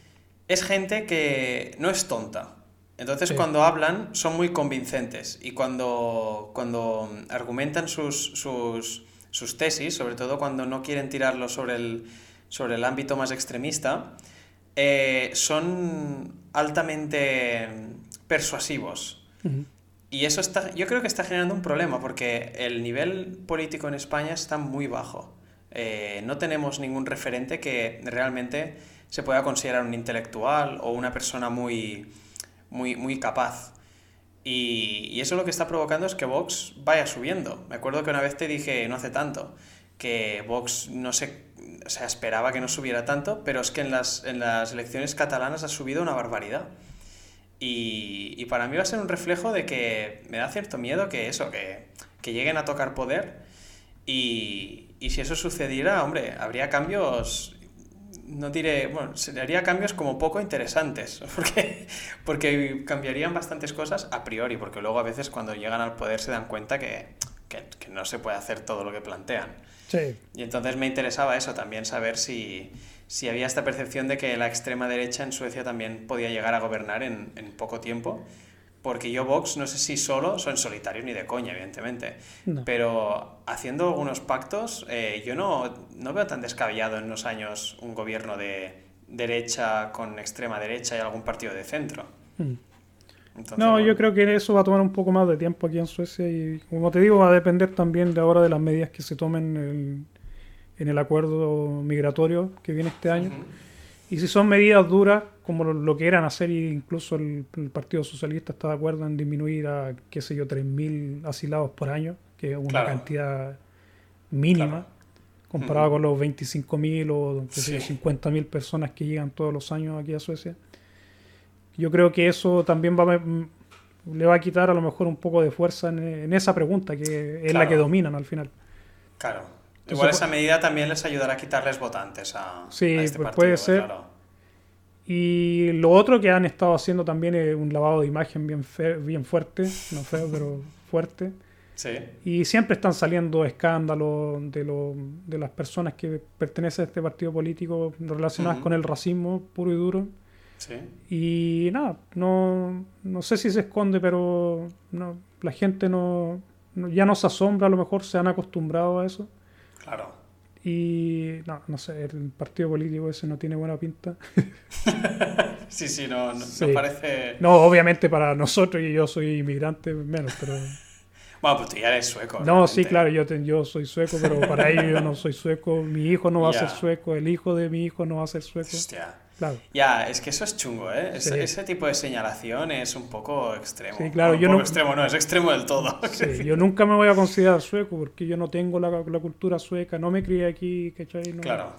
es gente que no es tonta. Entonces, Sí. cuando hablan, son muy convincentes. Y cuando, cuando argumentan sus, sus, sus tesis, sobre todo cuando no quieren tirarlo sobre el, sobre el ámbito más extremista, eh, son altamente persuasivos. Y eso está, yo creo que está generando un problema porque el nivel político en España está muy bajo. Eh, no tenemos ningún referente que realmente se pueda considerar un intelectual o una persona muy, muy, muy capaz. Y, y eso lo que está provocando es que Vox vaya subiendo. Me acuerdo que una vez te dije, no hace tanto, que Vox no se, o sea, esperaba que no subiera tanto, pero es que en las, en las elecciones catalanas ha subido una barbaridad. Y, y para mí va a ser un reflejo de que me da cierto miedo que eso, que, que lleguen a tocar poder. Y, y si eso sucediera, hombre, habría cambios, no diré, bueno, se- haría cambios como poco interesantes, porque, porque cambiarían bastantes cosas a priori, porque luego a veces cuando llegan al poder se dan cuenta que, que, que no se puede hacer todo lo que plantean. Sí, Y entonces me interesaba eso también, saber si, si había esta percepción de que la extrema derecha en Suecia también podía llegar a gobernar en, en poco tiempo. Porque yo Vox no sé si solo, son solitarios ni de coña, evidentemente. No. Pero haciendo algunos pactos, eh, yo no, no veo tan descabellado en unos años un gobierno de derecha con extrema derecha y algún partido de centro. Mm. Entonces, No, bueno, yo creo que eso va a tomar un poco más de tiempo aquí en Suecia y como te digo va a depender también de ahora de las medidas que se tomen en, en el acuerdo migratorio que viene este año. Y si son medidas duras, como lo, lo que eran hacer, incluso el, el Partido Socialista está de acuerdo en disminuir a, qué sé yo, 3.000 asilados por año, que es una Claro. cantidad mínima, Claro. comparado Ujú. con los 25.000 o Sí. 50.000 personas que llegan todos los años aquí a Suecia. Yo creo que eso también va a, le va a quitar a lo mejor un poco de fuerza en, en esa pregunta, que es la que dominan al final. Claro. Entonces, Igual esa medida también les ayudará a quitarles votantes a, Sí, a este pues partido. puede ser. claro. Y lo otro que han estado haciendo también es un lavado de imagen bien, fe- bien fuerte, no feo, pero fuerte. Sí, Y siempre están saliendo escándalos de, lo- de las personas que pertenecen a este partido político relacionadas con el racismo puro y duro. sí. Y nada, no, no sé si se esconde, pero no, la gente no, no- ya no se asombra, a lo mejor se han acostumbrado a eso. Claro. Y no, no sé, el partido político ese no tiene buena pinta. sí, sí, no, no, parece... No, obviamente para nosotros, y yo soy inmigrante menos, pero... Bueno, pues tú ya eres sueco. No, sí, claro, yo, yo soy sueco, pero para ellos yo no soy sueco. Mi hijo no va a ser sueco, el hijo de mi hijo no va a ser sueco. Hostia. Ya, es que eso es chungo, ¿eh? Ese, tipo de señalación es un poco extremo. Sí, claro, yo no... extremo, no, es extremo del todo. Sí, yo nunca me voy a considerar sueco porque yo no tengo la, la cultura sueca, no me crié aquí, ¿cachai? claro,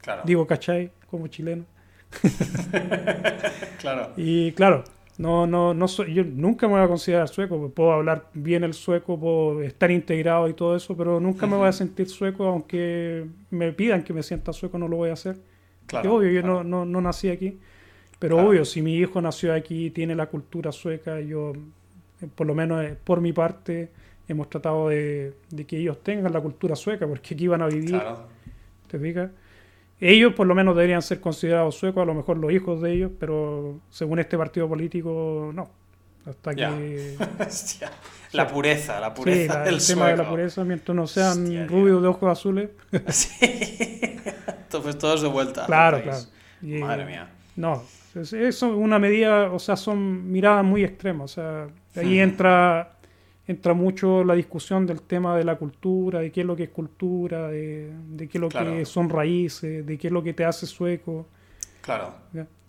claro. Digo, ¿cachai? Como chileno. claro. Y claro, no, no, no soy, yo nunca me voy a considerar sueco, puedo hablar bien el sueco, puedo estar integrado y todo eso, pero nunca me voy a sentir sueco, aunque me pidan que me sienta sueco, no lo voy a hacer. Claro, obvio, yo no, no, no, nací aquí. Pero obvio, si mi hijo nació aquí, tiene la cultura sueca, yo, eh, por lo menos eh, por mi parte, hemos tratado de, de que ellos tengan la cultura sueca, porque aquí van a vivir. ¿Te fijas? Ellos por lo menos deberían ser considerados suecos, a lo mejor los hijos de ellos, pero según este partido político, no. Hasta que... la pureza, la pureza del el tema de la pureza, mientras no sean rubios de ojos azules. sí pues todos de vuelta. Claro, claro. Madre mía. No, es, es, una medida, o sea, son miradas muy extremas. O sea, ahí entra, entra mucho la discusión del tema de la cultura, de qué es lo que es cultura, de, de qué es lo que son raíces, de qué es lo que te hace sueco. Claro.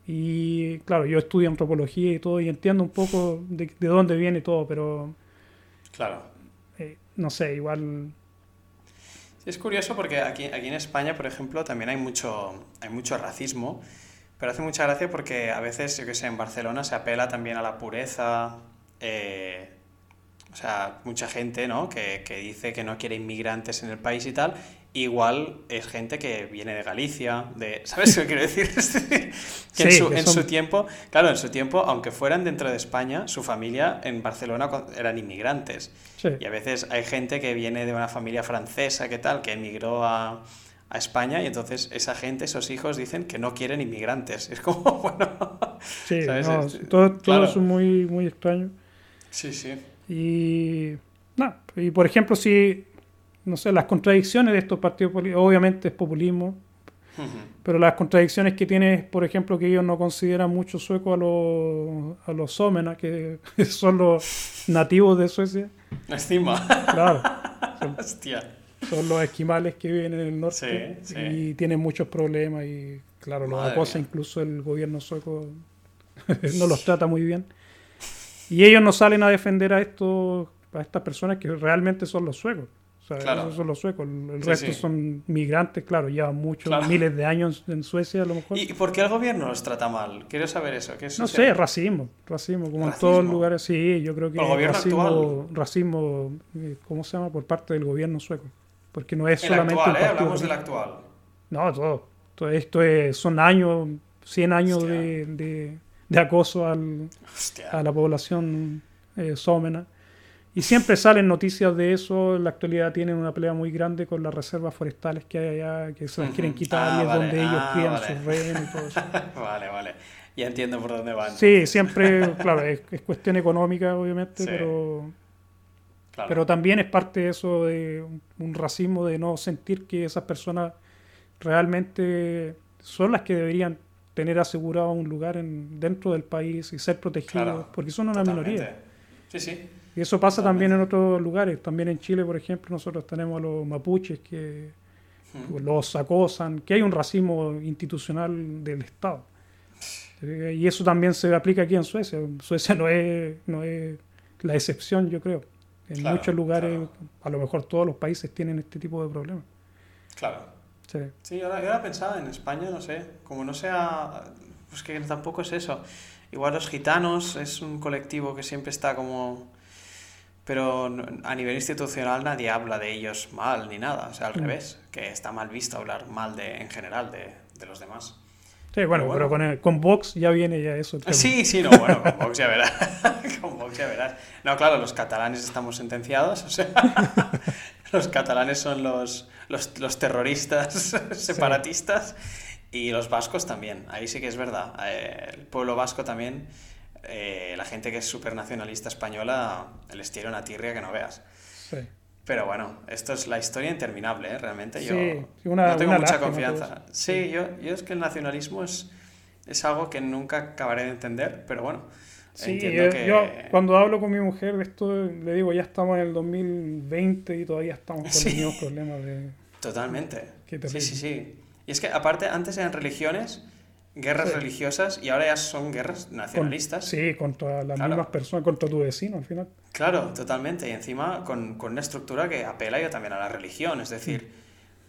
Y claro, yo estudio antropología y todo y entiendo un poco de, de dónde viene todo, pero... Claro. Eh, no sé, igual es curioso porque aquí, aquí en España, por ejemplo, también hay mucho, hay mucho racismo, pero hace mucha gracia porque a veces, yo que sé, en Barcelona se apela también a la pureza. Eh, o sea, mucha gente, ¿no? Que, que, dice que no quiere inmigrantes en el país y tal. Igual es gente que viene de Galicia, de... ¿Sabes qué quiero decir? que en, su, tiempo, claro, en su tiempo, aunque fueran dentro de España, su familia en Barcelona eran inmigrantes. Y a veces hay gente que viene de una familia francesa, que tal, que emigró a, a España y entonces esa gente, esos hijos dicen que no quieren inmigrantes. Es como, bueno... Sí, todo, todo es muy, muy extraño. Sí, sí. Y, no, y por ejemplo, si, no sé, las contradicciones de estos partidos políticos, obviamente es populismo, pero las contradicciones que tiene, por ejemplo, que ellos no consideran mucho sueco a los, a los que son los nativos de Suecia. Encima. Claro. Son, Hostia. son los esquimales que viven en el norte y tienen muchos problemas y, claro, los acosa incluso el gobierno sueco no los trata muy bien. Y ellos no salen a defender a estos a estas personas que realmente son los suecos. O sea, esos son los suecos. El resto son migrantes, claro, llevan muchos, miles de años en Suecia a lo mejor. ¿Y por qué el gobierno los trata mal? Quiero saber eso. no sé, racismo. Racismo, como en todos lugares. Sí, yo creo que racismo, racismo, eh, ¿cómo se llama? Por parte del gobierno sueco. Porque no es solamente. Actual, ¿eh? Hablamos del actual. No, todo. todo esto es, son años, 100 años de de acoso al, a la población eh, sómena. Y siempre salen noticias de eso. En la actualidad tienen una pelea muy grande con las reservas forestales que hay allá, que se las quieren quitar y ah, es donde ellos ah, crían sus rehenes y todo eso. vale, vale. Ya entiendo por dónde van. Sí, siempre, claro, es, cuestión económica, obviamente, pero, pero también es parte de eso, de un racismo, de no sentir que esas personas realmente son las que deberían tener asegurado un lugar en, dentro del país y ser protegidos, porque son una minoría. Sí, sí. Y eso pasa también en otros lugares. También en Chile, por ejemplo, nosotros tenemos a los mapuches que los acosan, que hay un racismo institucional del Estado. Y eso también se aplica aquí en Suecia. Suecia no es, no es la excepción, yo creo. En muchos lugares, a lo mejor todos los países tienen este tipo de problemas. Claro. Sí, yo, ahora, pensaba en España, no sé, como no sea, pues que tampoco es eso. Igual los gitanos es un colectivo que siempre está como... Pero a nivel institucional nadie habla de ellos mal ni nada, o sea, al mm. revés, que está mal visto hablar mal de, en general de, de los demás. Sí, bueno, pero, con, con, Vox ya viene ya eso. Sí, sí, no, bueno, con Vox ya verás. con Vox ya verás. No, claro, los catalanes estamos sentenciados, o sea, los catalanes son los, los, terroristas separatistas y los vascos también. Ahí sí que es verdad. Eh, el pueblo vasco también, eh, la gente que es súper nacionalista española, les tiene una tirria que no veas. Pero bueno, esto es la historia interminable, ¿eh? realmente. Yo Sí, una- no tengo una mucha confianza. todo eso. Sí, yo, yo es que el nacionalismo es, es algo que nunca acabaré de entender, pero bueno, Sí, entiendo yo, que... yo cuando hablo con mi mujer de esto, le digo, ya estamos en el 2020 y todavía estamos con Sí. los mismos problemas de... Totalmente. Sí, sí, sí. Y es que aparte, antes eran religiones, guerras Sí. religiosas, y ahora ya son guerras con- nacionalistas. sí, contra las Claro. mismas personas, contra tu vecino al final. Claro, totalmente. Y encima con, con una estructura que apela ya también a la religión. Es decir,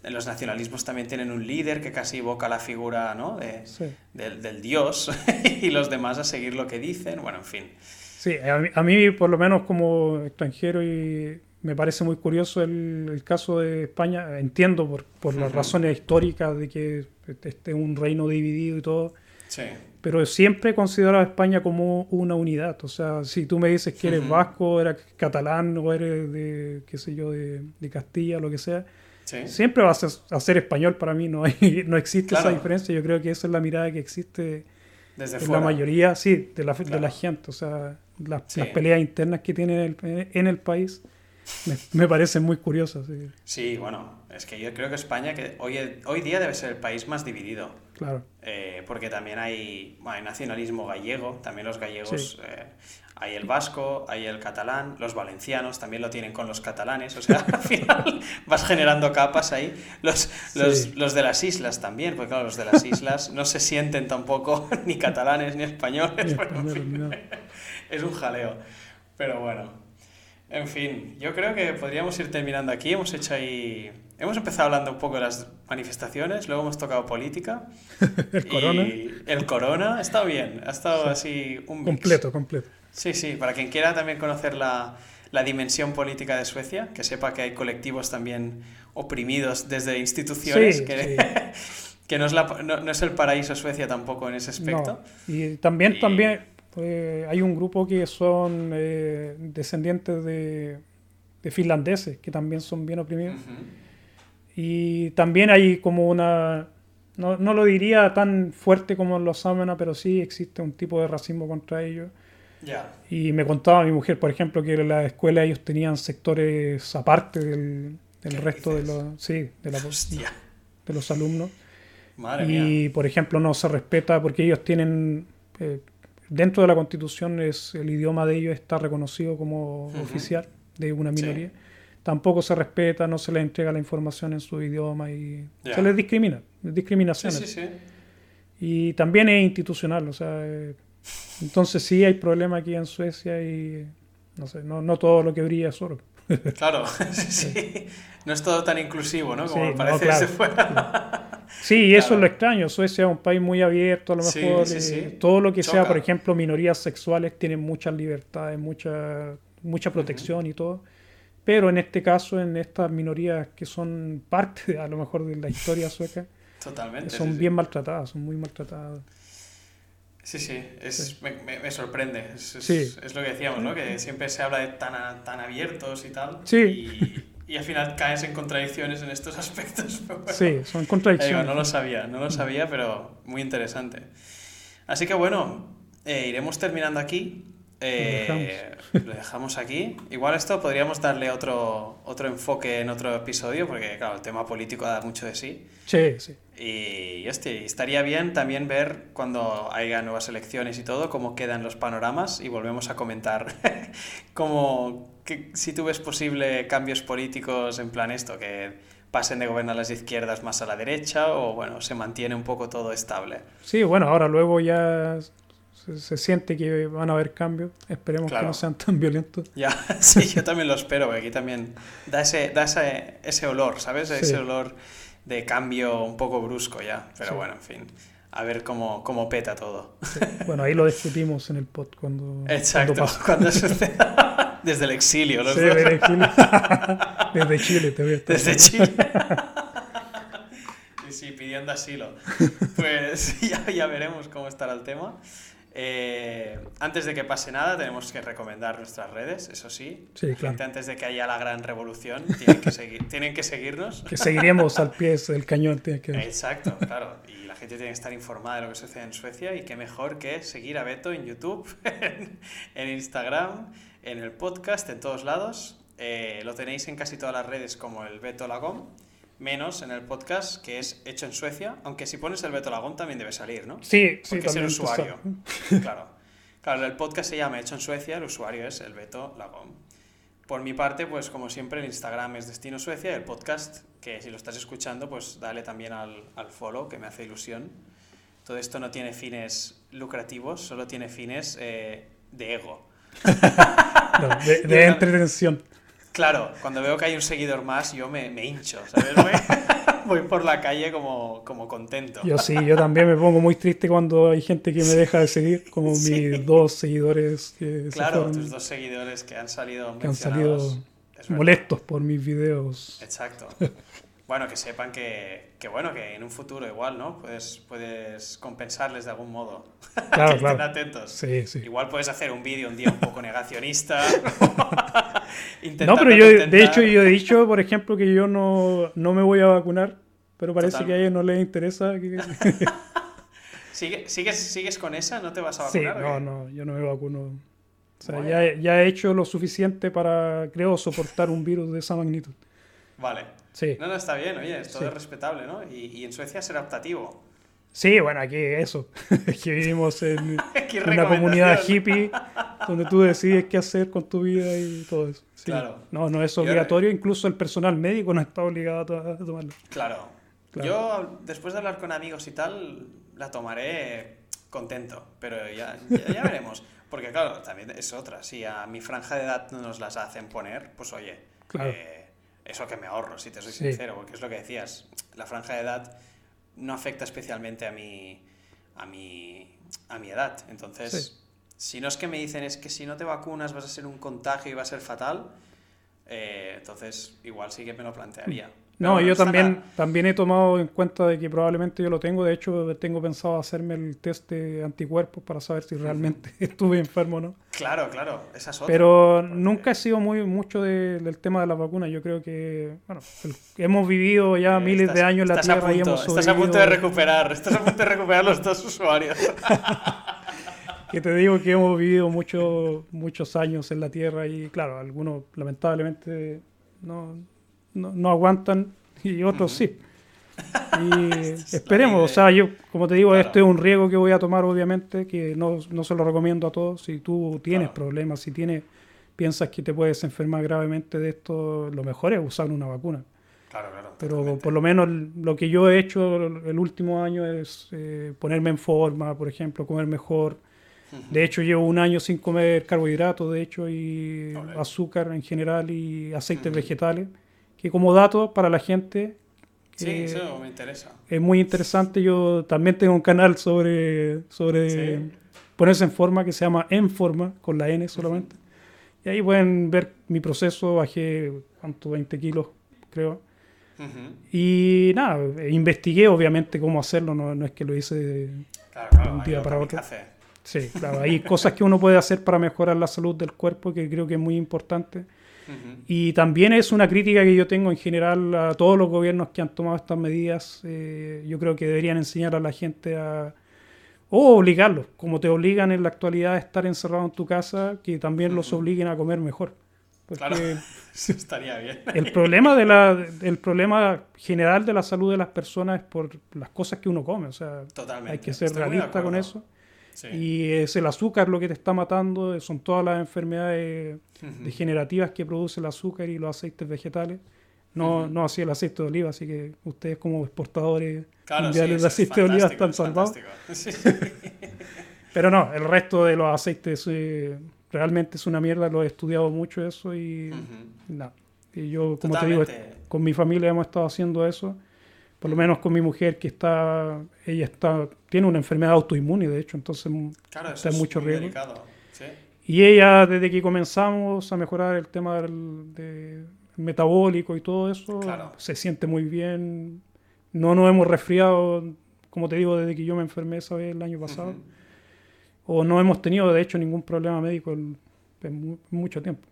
Mm. los nacionalismos también tienen un líder que casi evoca la figura ¿no? de, Sí. del, del dios y los demás a seguir lo que dicen. Bueno, en fin. Sí, a mí, a mí, por lo menos como extranjero y me parece muy curioso el, el caso de España. Entiendo por, por las razones históricas de que este es un reino dividido y todo, Sí, pero siempre he considerado a España como una unidad. O sea, si tú me dices que eres Ujú. vasco, eres catalán o eres de, qué sé yo, de, de Castilla, lo que sea, sí. siempre vas a, a ser español para mí. No, hay, no existe Claro. esa diferencia. Yo creo que esa es la mirada que existe Desde en fuera. la mayoría, sí, de la, de Claro. la gente. O sea, las, Sí. las peleas internas que tiene el, en el país me, me parecen muy curiosas. sí, Sí, bueno, es que yo creo que España que hoy, hoy día debe ser el país más dividido. claro. eh, porque también hay, bueno, hay nacionalismo gallego, también los gallegos, Sí. eh, hay el vasco, hay el catalán, los valencianos también lo tienen con los catalanes, o sea, al final vas generando capas ahí. Los, los, Sí. los de las islas también, porque claro, los de las islas no se sienten tampoco ni catalanes ni españoles, Ni pero en españoles, fin, ni nada. es un jaleo. Pero bueno. En fin, yo creo que podríamos ir terminando aquí. Hemos hecho ahí. Hemos empezado hablando un poco de las manifestaciones, luego hemos tocado política. El corona, el corona ha estado bien, ha estado así un mix. completo, completo. Sí, sí, para quien quiera también conocer la, la dimensión política de Suecia, que sepa que hay colectivos también oprimidos desde instituciones, Sí, que, que no, es la- no- no es el paraíso Suecia tampoco en ese aspecto. No. Y también, Y- también eh, hay un grupo que son eh, descendientes de, de finlandeses, que también son bien oprimidos. Ujú. Y también hay como una, no, no lo diría tan fuerte como en los Samena, pero sí existe un tipo de racismo contra ellos. Ya. Y me contaba mi mujer, por ejemplo, que en la escuela ellos tenían sectores aparte del, del ¿Qué resto de los, sí, de, la- de los alumnos. madre mía. Y, por ejemplo, no se respeta porque ellos tienen, eh, dentro de la constitución, es, el idioma de ellos está reconocido como Ujú. oficial de una Sí. minoría. Tampoco se respeta, no se les entrega la información en su idioma y Ya. se les discrimina, Sí, discriminaciones. sí, sí. Y también es institucional, o sea, eh, entonces sí hay problema aquí en Suecia y no sé, no, no todo lo que brilla es oro. Claro, sí, sí. No es todo tan inclusivo, ¿no? Como Sí, no, parece claro. desde fuera. Sí, y eso Claro. es lo extraño. Suecia es un país muy abierto, a lo mejor. sí, eh, sí. Todo lo que sea, por ejemplo, minorías sexuales tienen muchas libertades, mucha, mucha protección y todo. Pero en este caso, en estas minorías que son parte, a lo mejor, de la historia sueca, Totalmente. son bien maltratadas, son muy maltratadas. Sí, sí, es, Me, me- me sorprende. Es, es- Sí. es lo que decíamos, ¿no? Que siempre se habla de tan, a- tan abiertos y tal. Sí. Y, y al final caes en contradicciones en estos aspectos. bueno. Sí, son Ya digo, contradicciones. no lo sabía, no lo sabía, pero muy interesante. Así que bueno, eh, iremos terminando aquí. Eh, lo dejamos aquí. Igual esto podríamos darle otro, otro enfoque en otro episodio, porque claro, el tema político da mucho de sí. Sí, sí. Y y estaría bien también ver cuando haya nuevas elecciones y todo, cómo quedan los panoramas y volvemos a comentar cómo, que, si tú ves posible cambios políticos en plan esto, que pasen de gobernar las izquierdas más a la derecha o bueno, se mantiene un poco todo estable. Sí, bueno, ahora luego ya se, se siente que van a haber cambios. Esperemos Claro. que no sean tan violentos. Ya, sí, yo también lo espero, porque aquí también da ese, da ese, ese olor, ¿sabes? Sí. Ese olor de cambio un poco brusco ya, pero Sí. bueno, en fin, a ver cómo, cómo peta todo. Sí. Bueno, ahí lo discutimos en el pod cuando, Exacto, cuando cuando suceda desde el exilio, los Sí, dos. desde Chile. desde Chile te voy a estar Desde Chile. Sí, sí, pidiendo asilo. Pues ya, ya veremos cómo estará el tema. Eh, antes de que pase nada, tenemos que recomendar nuestras redes, eso sí. Sí, La claro. gente, antes de que haya la gran revolución, tienen que, seguir, tienen que seguirnos. Que seguiremos al pie del cañón. tiene que- Exacto, claro. Y gente tiene que estar informada de lo que sucede en Suecia y qué mejor que seguir a Beto en YouTube, en, en Instagram, en el podcast, en todos lados. eh, lo tenéis en casi todas las redes como el Beto Lagón, menos en el podcast que es hecho en Suecia, aunque si pones el Beto Lagón también debe salir, ¿no? Sí, sí, Porque es el usuario. Claro. Claro, el podcast se llama Hecho en Suecia, el usuario es el Beto Lagón. Por mi parte, pues como siempre, el Instagram es Destino Suecia el podcast, que si lo estás escuchando, pues dale también al, al follow, que me hace ilusión. Todo esto no tiene fines lucrativos, solo tiene fines eh, de ego. No, de, de entretención. Claro, cuando veo que hay un seguidor más, yo me, me hincho, ¿sabes? Voy, voy por la calle como, como contento. Yo sí, yo también me pongo muy triste cuando hay gente que me deja de seguir, como Sí. mis dos seguidores que, se Claro, fueron, tus dos seguidores que han salido que han salido molestos por mis videos. Exacto. Bueno, que sepan que, que, bueno, que en un futuro igual, ¿no? Puedes, puedes compensarles de algún modo. Claro, que estén claro. atentos. Sí, sí. Igual puedes hacer un vídeo un día un poco negacionista. No, pero yo, de contentar- hecho, yo he dicho, por ejemplo, que yo no, no me voy a vacunar, pero parece Total. que a ellos no les interesa. que- ¿Sigue- ¿Sigues, ¿Sigues con esa? ¿No te vas a Sí, vacunar? o no, no, yo no me vacuno. O sea, ya, he- ya he hecho lo suficiente para, creo, soportar un virus de esa magnitud. Vale. Sí, No, no, está bien, oye, todo Sí. es respetable, ¿no? Y, y en Suecia será optativo. sí, bueno, aquí eso. Es que vivimos en una comunidad hippie donde tú decides qué hacer con tu vida y todo eso. Sí. Claro. No, no es Yo- obligatorio, incluso el personal médico no está obligado a tomarlo. Claro. Claro. Yo, después de hablar con amigos y tal, la tomaré contento, pero ya, ya, ya veremos. Porque, claro, también es otra. Si a mi franja de edad no nos las hacen poner, pues oye, Claro. eh, eso que me ahorro, si te soy Sí. sincero, porque es lo que decías. La franja de edad no afecta especialmente a mi, a mi, a mi edad. Entonces, Sí. si no es que me dicen es que si no te vacunas vas a ser un contagio y va a ser fatal, eh, entonces igual sí que me lo plantearía. No, yo también, nada. también he tomado en cuenta de que probablemente yo lo tengo. De hecho, tengo pensado hacerme el test de anticuerpos para saber si realmente estuve enfermo o no. Claro, claro, esa es otra. Pero Porque- nunca he sido muy mucho de- del tema de las vacunas. Yo creo que, bueno, el- hemos vivido ya Eh, miles estás- de años en la Tierra y punto- hemos Estás a punto de sobrevivido. recuperar, estás a punto de recuperar los dos usuarios. Que te digo que hemos vivido mucho, muchos años en la Tierra y, claro, algunos lamentablemente no, no, no aguantan y otros sí. Y esperemos, o sea, yo, como te digo, Claro. esto es un riesgo que voy a tomar, obviamente, que no, no se lo recomiendo a todos. Si tú tienes Claro. problemas, si tienes, piensas que te puedes enfermar gravemente de esto, lo mejor es usar una vacuna. Claro, claro. Pero totalmente. por lo menos lo que yo he hecho el último año es eh, ponerme en forma, por ejemplo, comer mejor. De hecho, llevo un año sin comer carbohidratos, de hecho, y Ok. azúcar en general y aceites Ujú. vegetales. Que como dato para la gente Sí, eh, eso me interesa. es muy interesante. Yo también tengo un canal sobre, sobre Sí. ponerse en forma que se llama En Forma, con la N solamente. Y ahí pueden ver mi proceso. Bajé, ¿cuánto? 20 kilos, creo. Ujú. Y nada, eh, investigué obviamente cómo hacerlo, no, no es que lo hice... Claro, claro. un hay día para otro. Sí, claro, hay cosas que uno puede hacer para mejorar la salud del cuerpo que creo que es muy importante. Y también es una crítica que yo tengo en general a todos los gobiernos que han tomado estas medidas. eh, yo creo que deberían enseñar a la gente a... O obligarlos, como te obligan en la actualidad a estar encerrado en tu casa, que también los obliguen a comer mejor. Porque Claro. Eso estaría bien. el problema de la, el problema general de la salud de las personas es por las cosas que uno come. O sea, Totalmente. hay que ser Estoy realista con eso. Sí. Y es el azúcar lo que te está matando, son todas las enfermedades Ujú. degenerativas que produce el azúcar y los aceites vegetales. No, Ujú. no así el aceite de oliva, así que ustedes como exportadores Claro, sí, mundiales de eso es aceite de oliva están es salvados. Sí. Pero no, el resto de los aceites eh, realmente es una mierda, lo he estudiado mucho eso y Ujú. nada. Y yo, como te digo, Totalmente. con mi familia hemos estado haciendo eso. Por lo menos con mi mujer que está, ella está, tiene una enfermedad autoinmune, de hecho, entonces Claro, está en mucho riesgo. Sí. Y ella, desde que comenzamos a mejorar el tema del de metabólico y todo eso, Claro. se siente muy bien. No nos hemos resfriado, como te digo, desde que yo me enfermé esa vez el año pasado. O no hemos tenido, de hecho, ningún problema médico en, en mu- mucho tiempo.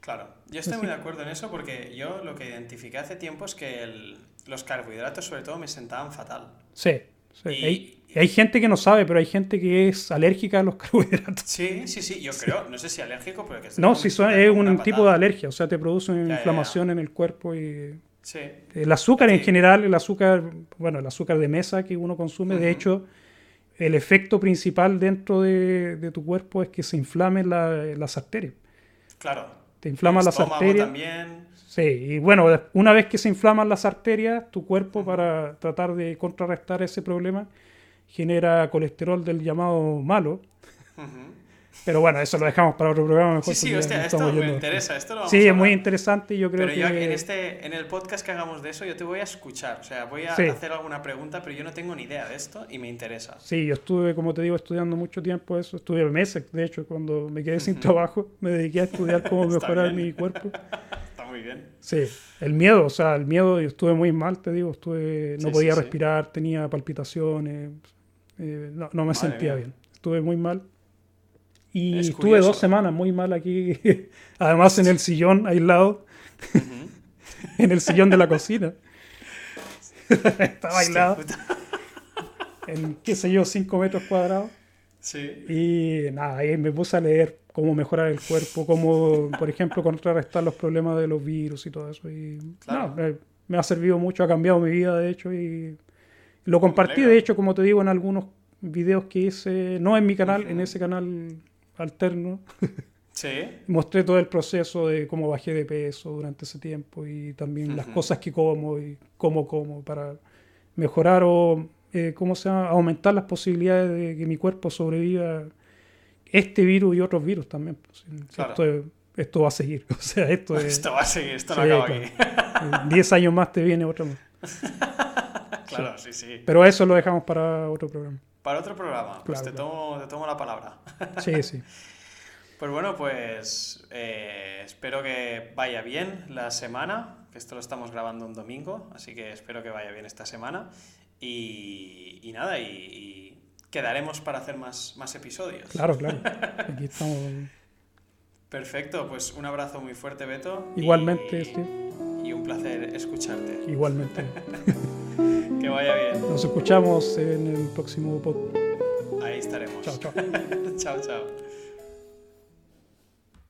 Claro, yo estoy muy de acuerdo en eso porque yo lo que identifiqué hace tiempo es que el- los carbohidratos sobre todo me sentaban fatal. Sí, Sí, hay, hay, gente que no sabe, pero hay gente que es alérgica a los carbohidratos. Sí, sí, sí, yo creo, no sé si alérgico, pero que No, si son, es un tipo de alergia, o sea, te produce una inflamación en el cuerpo y... Sí. El azúcar en general, el azúcar, bueno, el azúcar de mesa que uno consume, de hecho, el efecto principal dentro de, tu cuerpo es que se inflamen las arterias. Claro. Te inflaman las arterias. también. Sí, y bueno, una vez que se inflaman las arterias, tu cuerpo para tratar de contrarrestar ese problema genera colesterol del llamado malo. Pero bueno, eso lo dejamos para otro programa mejor. Sí, sí, esto me interesa. sí, es muy interesante y yo creo pero que... yo en, este, en el podcast que hagamos de eso, yo te voy a escuchar. O sea, voy a hacer alguna pregunta, pero yo no tengo ni idea de esto y me interesa. Sí, yo estuve, como te digo, estudiando mucho tiempo eso. Estuve meses, de hecho, cuando me quedé sin trabajo, me dediqué a estudiar cómo mejorar mi cuerpo. Está muy bien. Sí, el miedo, o sea, el miedo, yo estuve muy mal, te digo, estuve, no podía respirar, tenía palpitaciones, eh, no, no, me sentía bien. Estuve muy mal y estuve dos semanas muy mal aquí, además en el sillón aislado, en el sillón de la cocina. Estaba aislado. en, qué sé yo, 5 metros cuadrados. Sí. Y nada, ahí me puse a leer cómo mejorar el cuerpo, cómo, por ejemplo, contrarrestar los problemas de los virus y todo eso. Y claro. me, ha servido mucho, ha cambiado mi vida, de hecho, y lo compartí, de hecho, como te digo, en algunos videos que hice, no en mi canal, en ese canal alterno. Sí. Mostré todo el proceso de cómo bajé de peso durante ese tiempo y también las cosas que como y cómo como para mejorar o eh, ¿cómo se llama? aumentar las posibilidades de que mi cuerpo sobreviva este virus y otros virus también. Pues, esto, va a seguir. O sea, esto, esto va a seguir, esto no acaba aquí. 10 años más te viene otro más. claro, sí. sí, Pero eso lo dejamos para otro programa. Para otro programa, pues te, tomo, te tomo la palabra. Sí, sí. Pues bueno, pues eh, espero que vaya bien la semana, que esto lo estamos grabando un domingo, así que espero que vaya bien esta semana. Y, nada, y, quedaremos para hacer más, más episodios. Claro, claro. Aquí estamos. Perfecto, pues un abrazo muy fuerte, Beto. Igualmente, y, Y un placer escucharte. Igualmente. que vaya bien. Nos escuchamos en el próximo podcast. Ahí estaremos. Chao, chao. chao, chao.